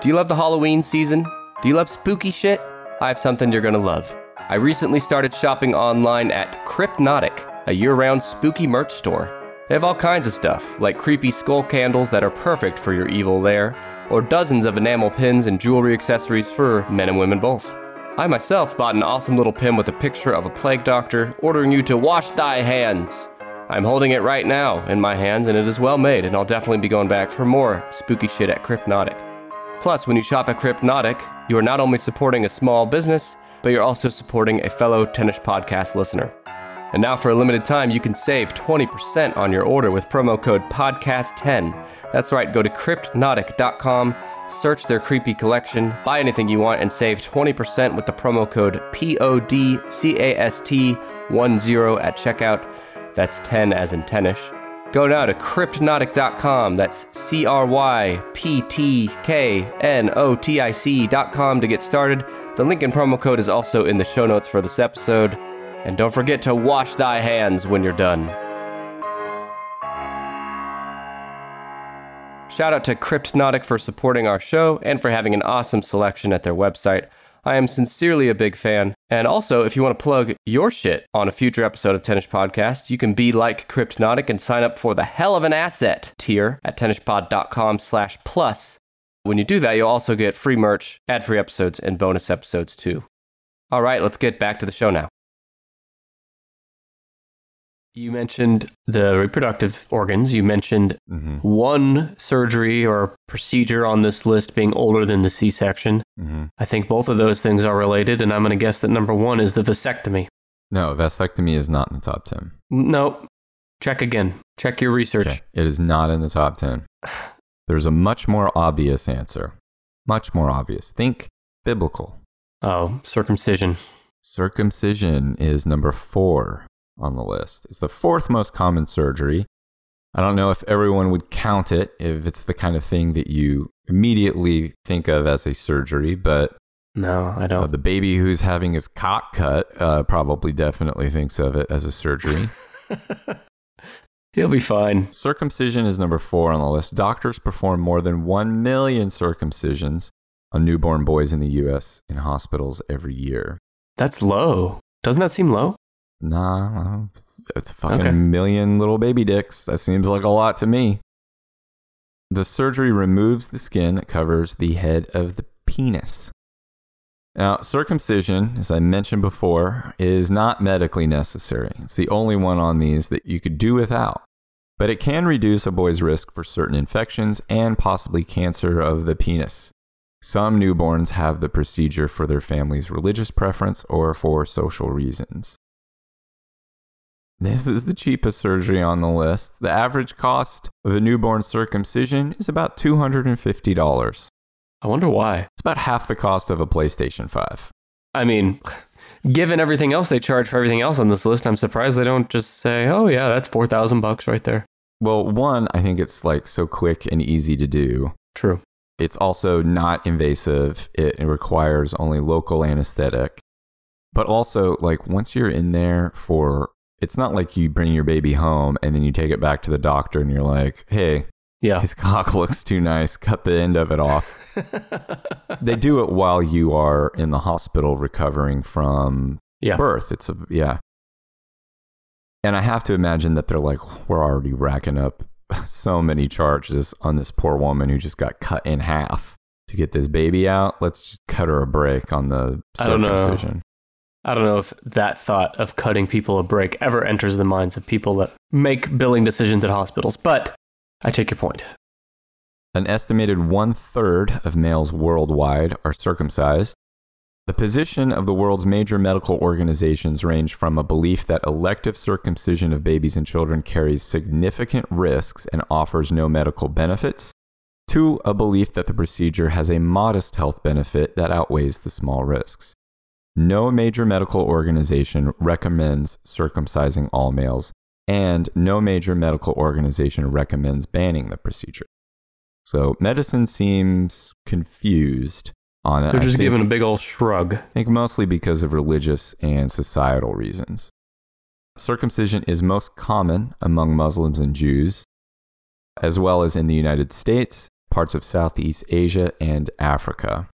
Speaker 1: Do you love the Halloween season? Do you love spooky shit? I have something you're gonna love. I recently started shopping online at Cryptknotic, a year round spooky merch store. They have all kinds of stuff, like creepy skull candles that are perfect for your evil lair, or dozens of enamel pins and jewelry accessories for men and women both. I myself bought an awesome little pin with a picture of a plague doctor ordering you to wash thy hands. I'm holding it right now in my hands and it is well made, and I'll definitely be going back for more spooky shit at Cryptknotic. Plus, when you shop at Cryptknotic, you are not only supporting a small business, but you're also supporting a fellow Tennis Podcast listener. And now, for a limited time, you can save 20% on your order with promo code PODCAST10. That's right, go to cryptknotic.com, search their creepy collection, buy anything you want, and save 20% with the promo code PODCAST10 at checkout. That's 10 as in tennis. Go now to cryptknotic.com. That's C R Y P T K N O T I C.com to get started. The link and promo code is also in the show notes for this episode. And don't forget to wash thy hands when you're done. Shout out to Cryptknotic for supporting our show and for having an awesome selection at their website. I am sincerely a big fan. And also, if you want to plug your shit on a future episode of Tennis Podcast, you can be like Cryptknotic and sign up for the hell of an asset tier at tennispod.com slash plus. When you do that, you'll also get free merch, ad-free episodes, and bonus episodes too. All right, let's get back to the show now. You mentioned the reproductive organs. You mentioned
Speaker 2: Mm-hmm.
Speaker 1: one surgery or procedure on this list being older than the C section.
Speaker 2: Mm-hmm.
Speaker 1: I think both of those things are related, and I'm going to guess that number one is the vasectomy.
Speaker 2: No, vasectomy is not in the top 10.
Speaker 1: No, check again. Check your research.
Speaker 2: Okay. It is not in the top 10. There's a much more obvious answer. Much more obvious. Think biblical.
Speaker 1: Oh, circumcision.
Speaker 2: Circumcision is number four on the list. It's the fourth most common surgery. I don't know if everyone would count it if it's the kind of thing that you immediately think of as a surgery, but
Speaker 1: No, I
Speaker 2: uh,
Speaker 1: don't.
Speaker 2: the baby who's having his cock cut uh, probably definitely thinks of it as a surgery.
Speaker 1: He'll be fine.
Speaker 2: Circumcision is number four on the list. Doctors perform more than 1 million circumcisions on newborn boys in the U.S. in hospitals every year.
Speaker 1: That's low. Doesn't that seem low?
Speaker 2: Nah, it's a fucking
Speaker 1: Okay.
Speaker 2: million little baby dicks. That seems like a lot to me. The surgery removes the skin that covers the head of the penis. Now, circumcision, as I mentioned before, is not medically necessary. It's the only one on these that you could do without. But it can reduce a boy's risk for certain infections and possibly cancer of the penis. Some newborns have the procedure for their family's religious preference or for social reasons. This is the cheapest surgery on the list. The average cost of a newborn circumcision is about $250.
Speaker 1: I wonder why.
Speaker 2: It's about half the cost of a PlayStation 5.
Speaker 1: I mean, given everything else they charge for everything else on this list, I'm surprised they don't just say, "Oh yeah, that's four thousand bucks right there."
Speaker 2: Well, one, I think it's like so quick and easy to do.
Speaker 1: True.
Speaker 2: It's also not invasive. It, it requires only local anesthetic. But also, like, once you're in there for, it's not like you bring your baby home and then you take it back to the doctor and you're like, hey,
Speaker 1: Yeah.
Speaker 2: his cock looks too nice. Cut the end of it off. they do it while you are in the hospital recovering from
Speaker 1: Yeah.
Speaker 2: birth. It's a, yeah. And I have to imagine that they're like, we're already racking up so many charges on this poor woman who just got cut in half to get this baby out. Let's just cut her a break on the
Speaker 1: I don't know.
Speaker 2: circumcision.
Speaker 1: I don't know if that thought of cutting people a break ever enters the minds of people that make billing decisions at hospitals, but I take your point.
Speaker 2: An estimated one third of males worldwide are circumcised. The position of the world's major medical organizations range from a belief that elective circumcision of babies and children carries significant risks and offers no medical benefits, to a belief that the procedure has a modest health benefit that outweighs the small risks. No major medical organization recommends circumcising all males, and no major medical organization recommends banning the procedure. So medicine seems confused on it.
Speaker 1: They're just giving a big old shrug.
Speaker 2: I think mostly because of religious and societal reasons. Circumcision is most common among Muslims and Jews, as well as in the United States, parts of Southeast Asia, and Africa.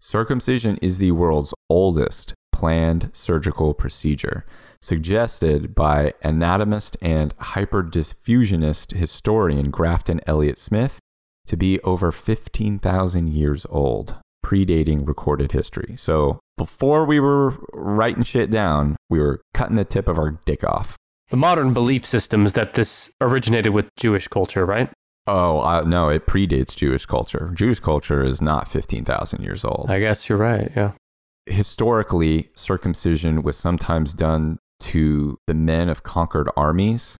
Speaker 2: Circumcision is the world's oldest planned surgical procedure, suggested by anatomist and hyperdiffusionist historian Grafton Elliott Smith to be over 15,000 years old, predating recorded history. So before we were writing shit down, we were cutting the tip of our dick off.
Speaker 1: The modern belief systems that this originated with Jewish culture, right?
Speaker 2: Oh, uh, no, it predates Jewish culture. Jewish culture is not 15,000 years old.
Speaker 1: I guess you're right, yeah.
Speaker 2: Historically, circumcision was sometimes done to the men of conquered armies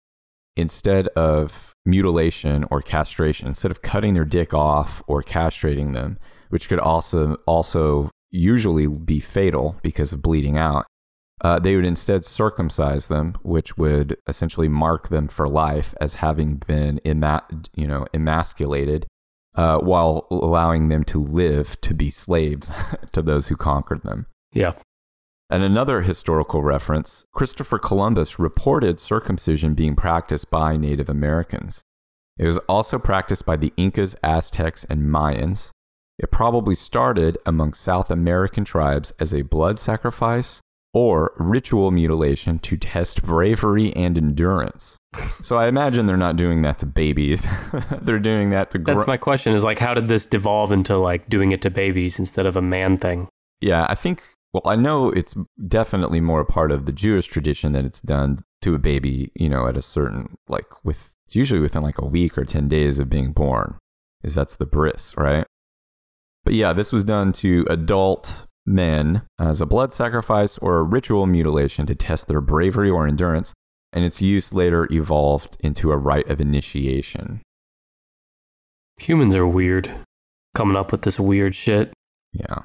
Speaker 2: instead of mutilation or castration. Instead of cutting their dick off or castrating them, which could also also usually be fatal because of bleeding out. Uh, they would instead circumcise them, which would essentially mark them for life as having been you know, emasculated, uh, while allowing them to live to be slaves to those who conquered them.
Speaker 1: Yeah.
Speaker 2: And another historical reference Christopher Columbus reported circumcision being practiced by Native Americans. It was also practiced by the Incas, Aztecs, and Mayans. It probably started among South American tribes as a blood sacrifice or ritual mutilation to test bravery and endurance. So I imagine they're not doing that to babies. they're doing that to
Speaker 1: That's my question is like how did this devolve into like doing it to babies instead of a man thing?
Speaker 2: Yeah, I think well, I know it's definitely more a part of the Jewish tradition that it's done to a baby, you know, at a certain like with it's usually within like a week or 10 days of being born. Is that's the bris, right? But yeah, this was done to adult men as a blood sacrifice or a ritual mutilation to test their bravery or endurance, and its use later evolved into a rite of initiation.
Speaker 1: Humans are weird. Coming up with this weird shit.
Speaker 2: Yeah.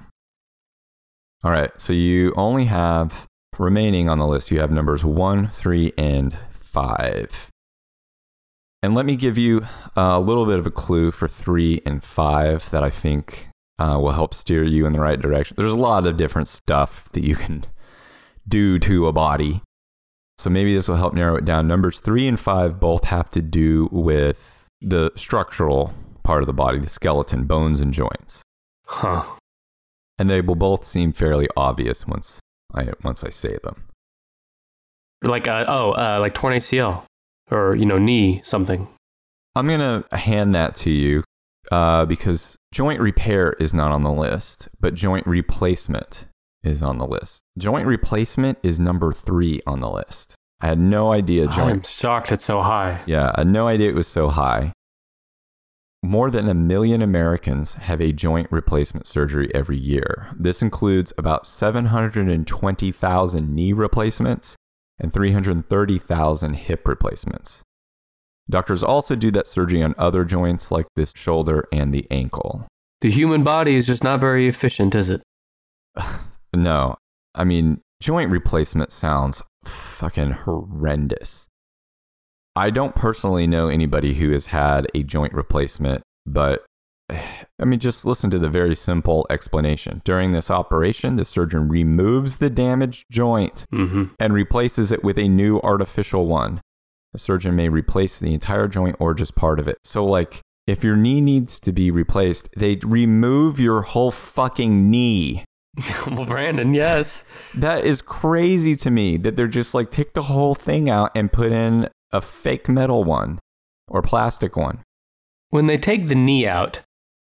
Speaker 2: All right, so you only have remaining on the list, you have numbers one, three, and five. And let me give you a little bit of a clue for three and five that I think uh, will help steer you in the right direction. There's a lot of different stuff that you can do to a body. So maybe this will help narrow it down. Numbers three and five both have to do with the structural part of the body, the skeleton, bones, and joints.
Speaker 1: Huh.
Speaker 2: And they will both seem fairly obvious once I once I say them.
Speaker 1: Like uh, oh, uh, like torn ACL or you know knee something.
Speaker 2: I'm gonna hand that to you uh, because joint repair is not on the list, but joint replacement is on the list. Joint replacement is number three on the list. I had no idea joint.
Speaker 1: I'm shocked it's so high.
Speaker 2: Yeah, I had no idea it was so high. More than a million Americans have a joint replacement surgery every year. This includes about 720,000 knee replacements and 330,000 hip replacements. Doctors also do that surgery on other joints like the shoulder and the ankle.
Speaker 1: The human body is just not very efficient, is it?
Speaker 2: No, I mean, joint replacement sounds fucking horrendous. I don't personally know anybody who has had a joint replacement, but I mean, just listen to the very simple explanation. During this operation, the surgeon removes the damaged joint
Speaker 1: Mm-hmm.
Speaker 2: and replaces it with a new artificial one. The surgeon may replace the entire joint or just part of it. So, like, if your knee needs to be replaced, they remove your whole fucking knee.
Speaker 1: well, Brandon, yes.
Speaker 2: That is crazy to me that they're just like, take the whole thing out and put in a fake metal one or plastic one.
Speaker 1: When they take the knee out,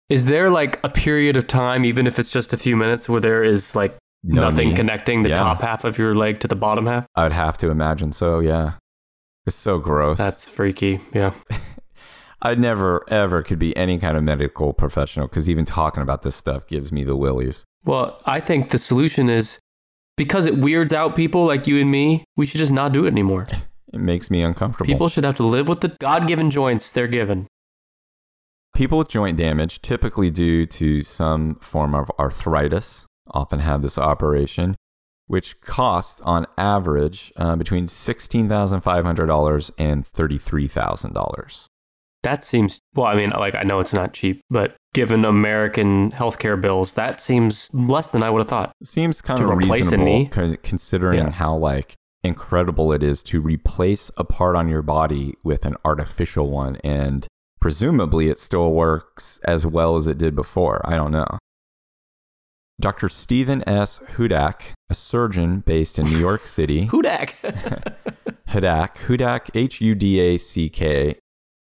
Speaker 1: is there like a period of time, even if it's just a few minutes, where there is like
Speaker 2: No
Speaker 1: nothing
Speaker 2: knee.
Speaker 1: connecting the
Speaker 2: Yeah.
Speaker 1: top half of your leg to the bottom half?
Speaker 2: I would have to imagine so, yeah. It's so gross.
Speaker 1: That's freaky. Yeah.
Speaker 2: I never, ever could be any kind of medical professional because even talking about this stuff gives me the willies.
Speaker 1: Well, I think the solution is because it weirds out people like you and me, we should just not do it anymore.
Speaker 2: It makes me uncomfortable.
Speaker 1: People should have to live with the God given joints they're given.
Speaker 2: People with joint damage, typically due to some form of arthritis, often have this operation, which costs on average uh, between $16,500 and $33,000.
Speaker 1: That seems, well, I mean, like, I know it's not cheap, but given American healthcare bills, that seems less than I would have thought.
Speaker 2: Seems kind
Speaker 1: To
Speaker 2: of reasonable considering
Speaker 1: Yeah.
Speaker 2: how like incredible it is to replace a part on your body with an artificial one and presumably it still works as well as it did before. I don't know. Dr. Stephen S. Hudack, a surgeon based in New York City,
Speaker 1: Hudack.
Speaker 2: Hudack, Hudack, H U D A C K,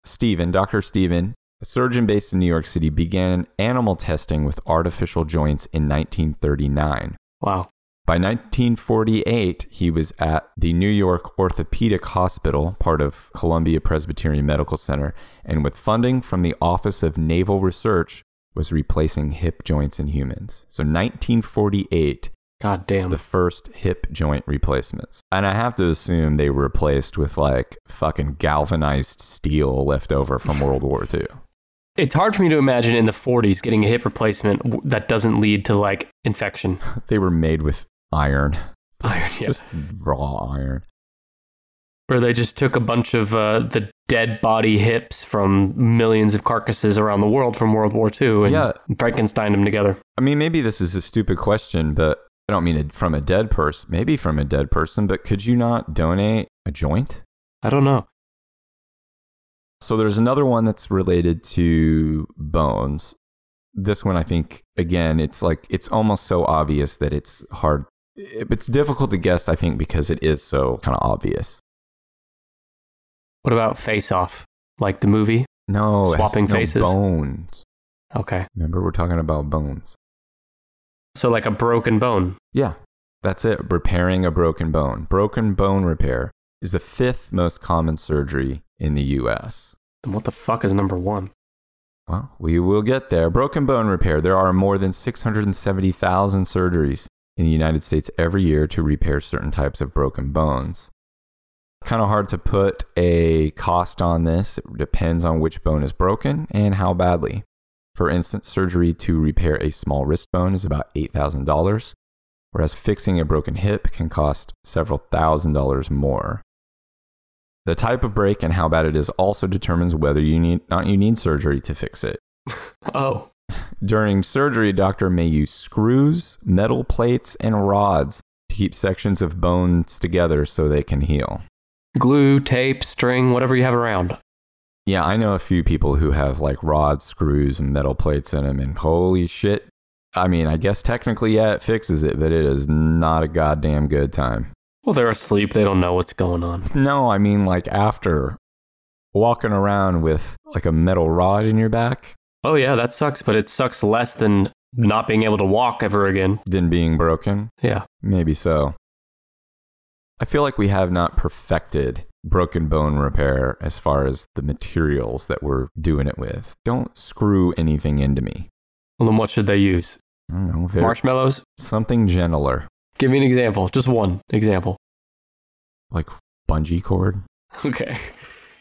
Speaker 2: Stephen, Dr. Stephen, a surgeon based in New York City, began animal testing with artificial joints in 1939.
Speaker 1: wow.
Speaker 2: By 1948, he was at the New York Orthopedic Hospital, part of Columbia Presbyterian Medical Center, and with funding from the Office of Naval Research, was replacing hip joints in humans. So 1948,
Speaker 1: God damn.
Speaker 2: the first hip joint replacements. And I have to assume they were replaced with like fucking galvanized steel left over from World War II.
Speaker 1: It's hard for me to imagine in the 40s getting a hip replacement that doesn't lead to like infection.
Speaker 2: They were made with iron,
Speaker 1: Iron, yeah.
Speaker 2: Just raw iron.
Speaker 1: Where they just took a bunch of uh, the dead body hips from millions of carcasses around the world from World War II and
Speaker 2: Yeah.
Speaker 1: Frankenstein them together.
Speaker 2: I mean, maybe this is a stupid question, but I don't mean it from a dead person. Maybe from a dead person, but could you not donate a joint?
Speaker 1: I don't know.
Speaker 2: So there's another one that's related to bones. This one, I think, again, it's like it's almost so obvious that it's hard. It's difficult to guess, I think, because it is so kind of obvious.
Speaker 1: What about Face Off? Like the movie?
Speaker 2: No,
Speaker 1: Swapping
Speaker 2: no
Speaker 1: faces?
Speaker 2: bones.
Speaker 1: Okay.
Speaker 2: Remember, we're talking about bones.
Speaker 1: So, like a broken bone.
Speaker 2: Yeah, that's it. Repairing a broken bone. Broken bone repair is the fifth most common surgery in the U.S.
Speaker 1: And what the fuck is number one?
Speaker 2: Well, we will get there. Broken bone repair. There are more than 670,000 surgeries in the United States every year to repair certain types of broken bones. Kind of hard to put a cost on this. It depends on which bone is broken and how badly. For instance, surgery to repair a small wrist bone is about $8,000, whereas fixing a broken hip can cost several thousand dollars more. The type of break and how bad it is also determines whether you need not you need surgery to fix it.
Speaker 1: Oh,
Speaker 2: During surgery, a doctor may use screws, metal plates, and rods to keep sections of bones together so they can heal.
Speaker 1: Glue, tape, string, whatever you have around.
Speaker 2: Yeah, I know a few people who have like rods, screws, and metal plates in them, and holy shit. I mean, I guess technically, yeah, it fixes it, but it is not a goddamn good time.
Speaker 1: Well, they're asleep. They don't know what's going on.
Speaker 2: No, I mean, like after walking around with like a metal rod in your back,
Speaker 1: Oh, yeah, that sucks, but it sucks less than not being able to walk ever again.
Speaker 2: Than being broken.
Speaker 1: Yeah.
Speaker 2: Maybe so. I feel like we have not perfected broken bone repair as far as the materials that we're doing it with. Don't screw anything into me.
Speaker 1: Well, then what should they use?
Speaker 2: I don't know. very-
Speaker 1: Marshmallows?
Speaker 2: something gentler,
Speaker 1: Give me an example. Just one example.
Speaker 2: like bungee cord.
Speaker 1: Okay.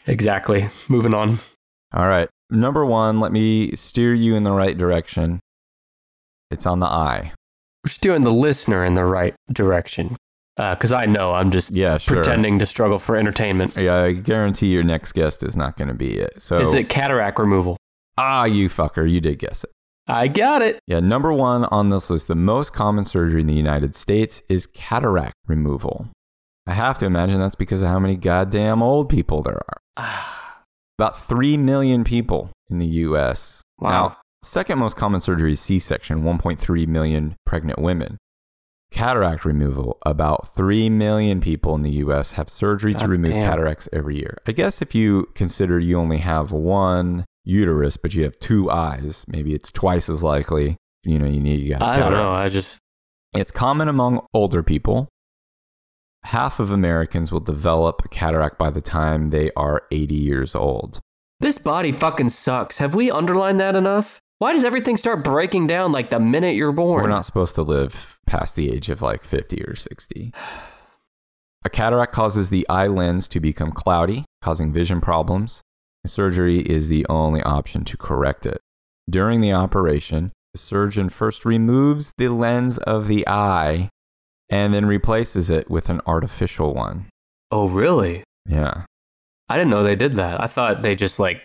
Speaker 1: Exactly. Moving on.
Speaker 2: All right. Number one, let me steer you in the right direction. It's on the eye.
Speaker 1: We're steering the listener in the right direction. Because I know I'm just
Speaker 2: Yeah, sure.
Speaker 1: pretending to struggle for entertainment.
Speaker 2: Yeah, I guarantee your next guest is not going to be it. So,
Speaker 1: Is it cataract removal?
Speaker 2: ah, you fucker, you did guess it.
Speaker 1: I got it.
Speaker 2: Yeah, number one on this list, the most common surgery in the United States is cataract removal. I have to imagine that's because of how many goddamn old people there are.
Speaker 1: Ah,
Speaker 2: About 3 million people in the US.
Speaker 1: Wow.
Speaker 2: Now, second most common surgery is C section, 1.3 million pregnant women. Cataract removal, about 3 million people in the US have surgery to remove
Speaker 1: damn.
Speaker 2: cataracts every year. I guess if you consider you only have one uterus, but you have two eyes, maybe it's twice as likely. You know, you need you got
Speaker 1: I don't know. I just.
Speaker 2: It's common among older people. Half of Americans will develop a cataract by the time they are 80 years old.
Speaker 1: This body fucking sucks. Have we underlined that enough? Why does everything start breaking down like the minute you're born?
Speaker 2: We're not supposed to live past the age of like 50 or 60. A cataract causes the eye lens to become cloudy, causing vision problems. Surgery is the only option to correct it. During the operation, the surgeon first removes the lens of the eye and then replaces it with an artificial one.
Speaker 1: Oh, really?
Speaker 2: Yeah.
Speaker 1: I didn't know they did that. I thought they just like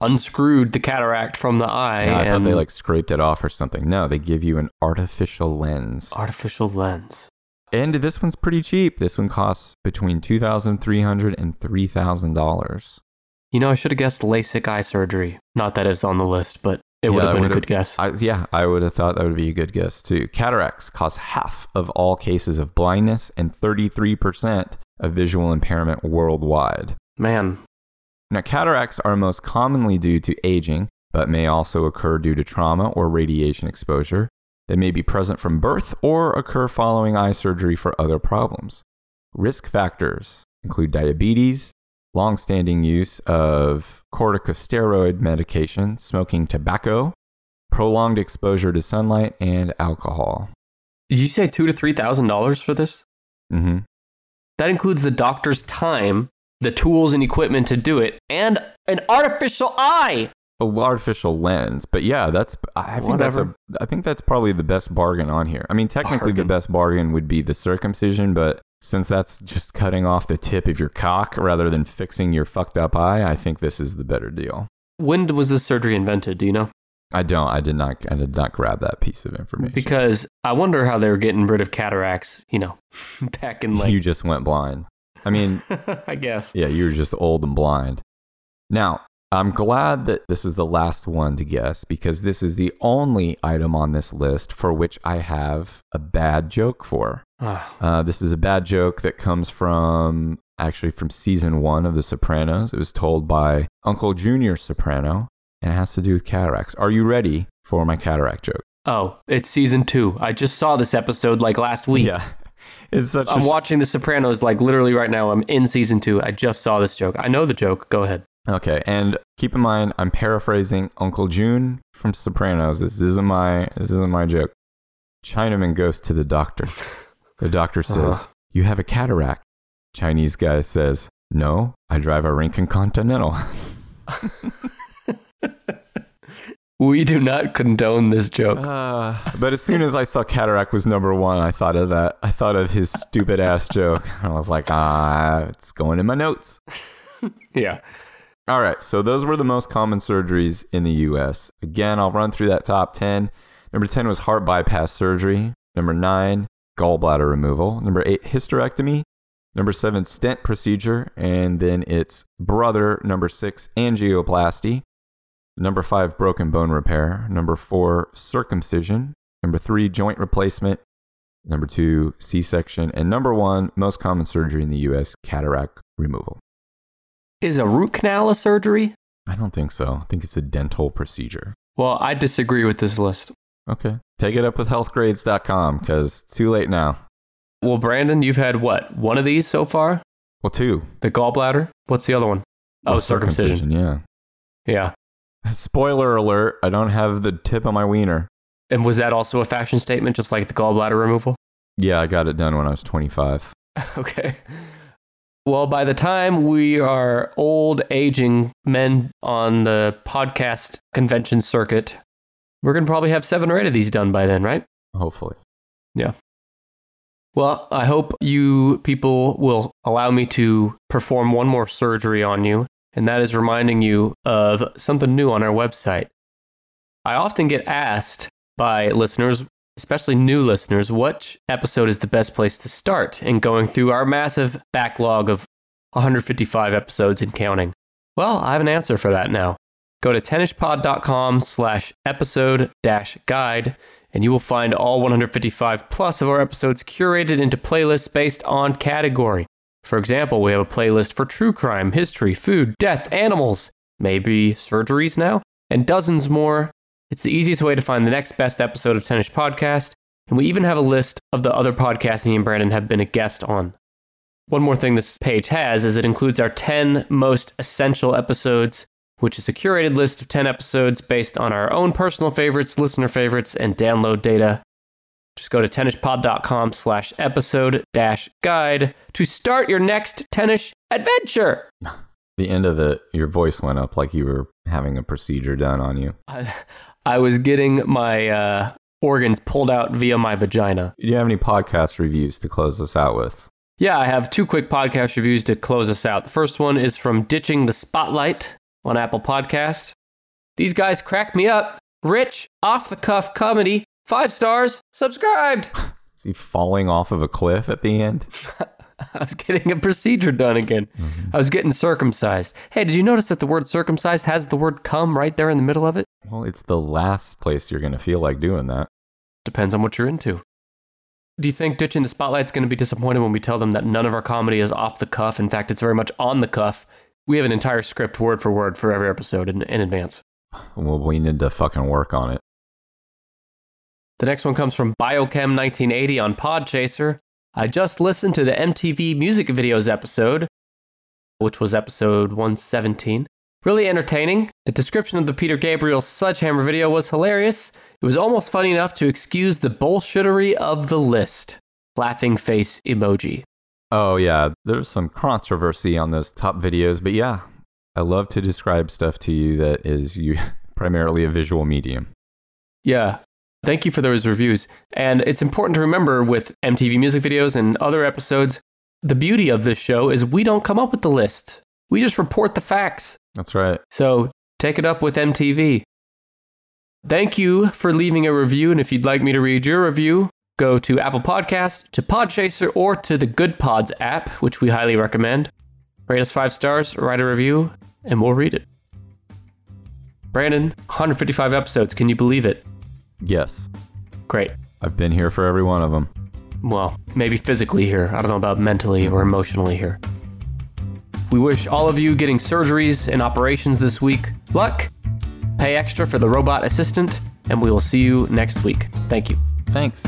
Speaker 1: unscrewed the cataract from the eye
Speaker 2: Yeah, I thought
Speaker 1: and
Speaker 2: they like scraped it off or something. No, they give you an artificial lens.
Speaker 1: artificial lens.
Speaker 2: And this one's pretty cheap. This one costs between two thousand three hundred and three thousand dollars.
Speaker 1: You know, I should have guessed LASIK eye surgery. Not that it's on the list, but it would have been a good guess.
Speaker 2: I, yeah, I would have thought that would be a good guess too. Cataracts cause half of all cases of blindness and thirty-three percent of visual impairment worldwide.
Speaker 1: Man,
Speaker 2: Now, cataracts are most commonly due to aging, but may also occur due to trauma or radiation exposure. They may be present from birth or occur following eye surgery for other problems. Risk factors include diabetes, long-standing use of corticosteroid medication, smoking tobacco, prolonged exposure to sunlight, and alcohol.
Speaker 1: did you say two to three thousand dollars for this?
Speaker 2: Mm-hmm.
Speaker 1: That includes the doctor's time, the tools and equipment to do it, and an artificial eye.
Speaker 2: a artificial lens. But yeah, that's I think that's a
Speaker 1: Whatever.
Speaker 2: I think that's probably the best bargain on here. I mean, technically the best bargain would be the circumcision, but since that's just cutting off the tip of your cock rather than fixing your fucked up eye, I think this is the better deal.
Speaker 1: When was this surgery invented? Do you know?
Speaker 2: I don't. I did not. I did not grab that piece of information
Speaker 1: Because I wonder how they were getting rid of cataracts, you know, back in like,
Speaker 2: you just went blind. I mean,
Speaker 1: I guess.
Speaker 2: Yeah, you were just old and blind. Now, I'm glad that this is the last one to guess because this is the only item on this list for which I have a bad joke for.
Speaker 1: Ah,
Speaker 2: Uh, this is a bad joke that comes from actually from season one of The Sopranos. It was told by Uncle Junior Soprano and it has to do with cataracts. Are you ready for my cataract joke?
Speaker 1: oh, it's season two. I just saw this episode like last week.
Speaker 2: Yeah. It's such
Speaker 1: I'm
Speaker 2: a
Speaker 1: watching The Sopranos like literally right now. I'm in season two. I just saw this joke. I know the joke. Go ahead.
Speaker 2: Okay, and keep in mind, I'm paraphrasing Uncle June from Sopranos. This isn't my this isn't my joke. Chinaman goes to the doctor. The doctor says,
Speaker 1: Uh-huh.
Speaker 2: "You have a cataract." Chinese guy says, "No, I drive a Lincoln Continental."
Speaker 1: We do not condone this joke.
Speaker 2: Uh, but as soon as I saw cataract was number one, I thought of that. I thought of his stupid ass joke. I was like, ah, it's going in my notes.
Speaker 1: Yeah.
Speaker 2: All right, so those were the most common surgeries in the US. Again, I'll run through that top 10. Number 10 was heart bypass surgery. Number 9, gallbladder removal. Number 8, hysterectomy. Number 7, stent procedure. And then its brother, number 6, angioplasty. Number 5, broken bone repair. Number 4, circumcision. Number 3, joint replacement. Number 2, C section. And number 1, most common surgery in the US, cataract removal.
Speaker 1: Is a root canal a surgery?
Speaker 2: I don't think so. I think it's a dental procedure.
Speaker 1: Well, I disagree with this list.
Speaker 2: Okay. Take it up with healthgrades.com because it's too late now.
Speaker 1: Well, Brandon, you've had what? One of these so far?
Speaker 2: Well, two.
Speaker 1: The gallbladder? What's the other one? Oh,
Speaker 2: Well,
Speaker 1: circumcision.
Speaker 2: Yeah.
Speaker 1: Yeah.
Speaker 2: Spoiler alert, I don't have the tip on my wiener.
Speaker 1: And was that also a fashion statement, just like the gallbladder removal?
Speaker 2: Yeah, I got it done when I was 25.
Speaker 1: okay. Well, by the time we are old, aging men on the podcast convention circuit, we're going to probably have seven or eight of these done by then, right?
Speaker 2: Hopefully. Yeah.
Speaker 1: Well, I hope you people will allow me to perform one more surgery on you, and that is reminding you of something new on our website. I often get asked by listeners, especially new listeners, which episode is the best place to start in going through our massive backlog of 155 episodes and counting. Well, I have an answer for that now. Go to tennispod.com slash episode dash guide and you will find all 155 plus of our episodes curated into playlists based on category. For example, we have a playlist for true crime, history, food, death, animals, maybe surgeries now, and dozens more. It's the easiest way to find the next best episode of Tennis Podcast, and we even have a list of the other podcasts me and Brandon have been a guest on. One more thing this page has is it includes our 10 most essential episodes, which is a curated list of 10 episodes based on our own personal favorites, listener favorites, and download data. Just go to tennispod.com slash episode dash guide to start your next tennis adventure.
Speaker 2: The end of it, your voice went up like you were having a procedure done on you.
Speaker 1: I, I was getting my uh, organs pulled out via my vagina.
Speaker 2: Do you have any podcast reviews to close us out with?
Speaker 1: Yeah, I have two quick podcast reviews to close us out. The first one is from Ditching the Spotlight on Apple Podcast. These guys crack me up. Rich, off the cuff comedy, five stars, subscribed.
Speaker 2: Is he falling off of a cliff at the end?
Speaker 1: I was getting a procedure done again. Mm-hmm. I was getting circumcised. Hey, did you notice that the word circumcised has the word come right there in the middle of it?
Speaker 2: Well, it's the last place you're going to feel like doing that.
Speaker 1: Depends on what you're into. Do you think Ditching the Spotlight's going to be disappointed when we tell them that none of our comedy is off the cuff? In fact, it's very much on the cuff. We have an entire script word for word for every episode in, in advance.
Speaker 2: Well, we need to fucking work on it.
Speaker 1: The next one comes from Biochem 1980 on Podchaser. I just listened to the MTV music videos episode, which was episode 117. Really entertaining. The description of the Peter Gabriel Sledgehammer video was hilarious. It was almost funny enough to excuse the bullshittery of the list. Laughing face emoji.
Speaker 2: Oh, yeah. There's some controversy on those top videos, but yeah, I love to describe stuff to you that is you primarily a visual medium.
Speaker 1: Yeah. Thank you for those reviews. And it's important to remember with MTV music videos and other episodes, the beauty of this show is we don't come up with the list. We just report the facts.
Speaker 2: That's right.
Speaker 1: So take it up with MTV. Thank you for leaving a review. And if you'd like me to read your review, go to Apple Podcasts, to Podchaser, or to the Good Pods app, which we highly recommend. Rate us five stars, write a review, and we'll read it. Brandon, 155 episodes. Can you believe it?
Speaker 2: Yes.
Speaker 1: Great.
Speaker 2: I've been here for every one of them.
Speaker 1: Well, maybe physically here. I don't know about mentally or emotionally here. We wish all of you getting surgeries and operations this week luck. Pay extra for the robot assistant, and we will see you next week. Thank you.
Speaker 2: Thanks.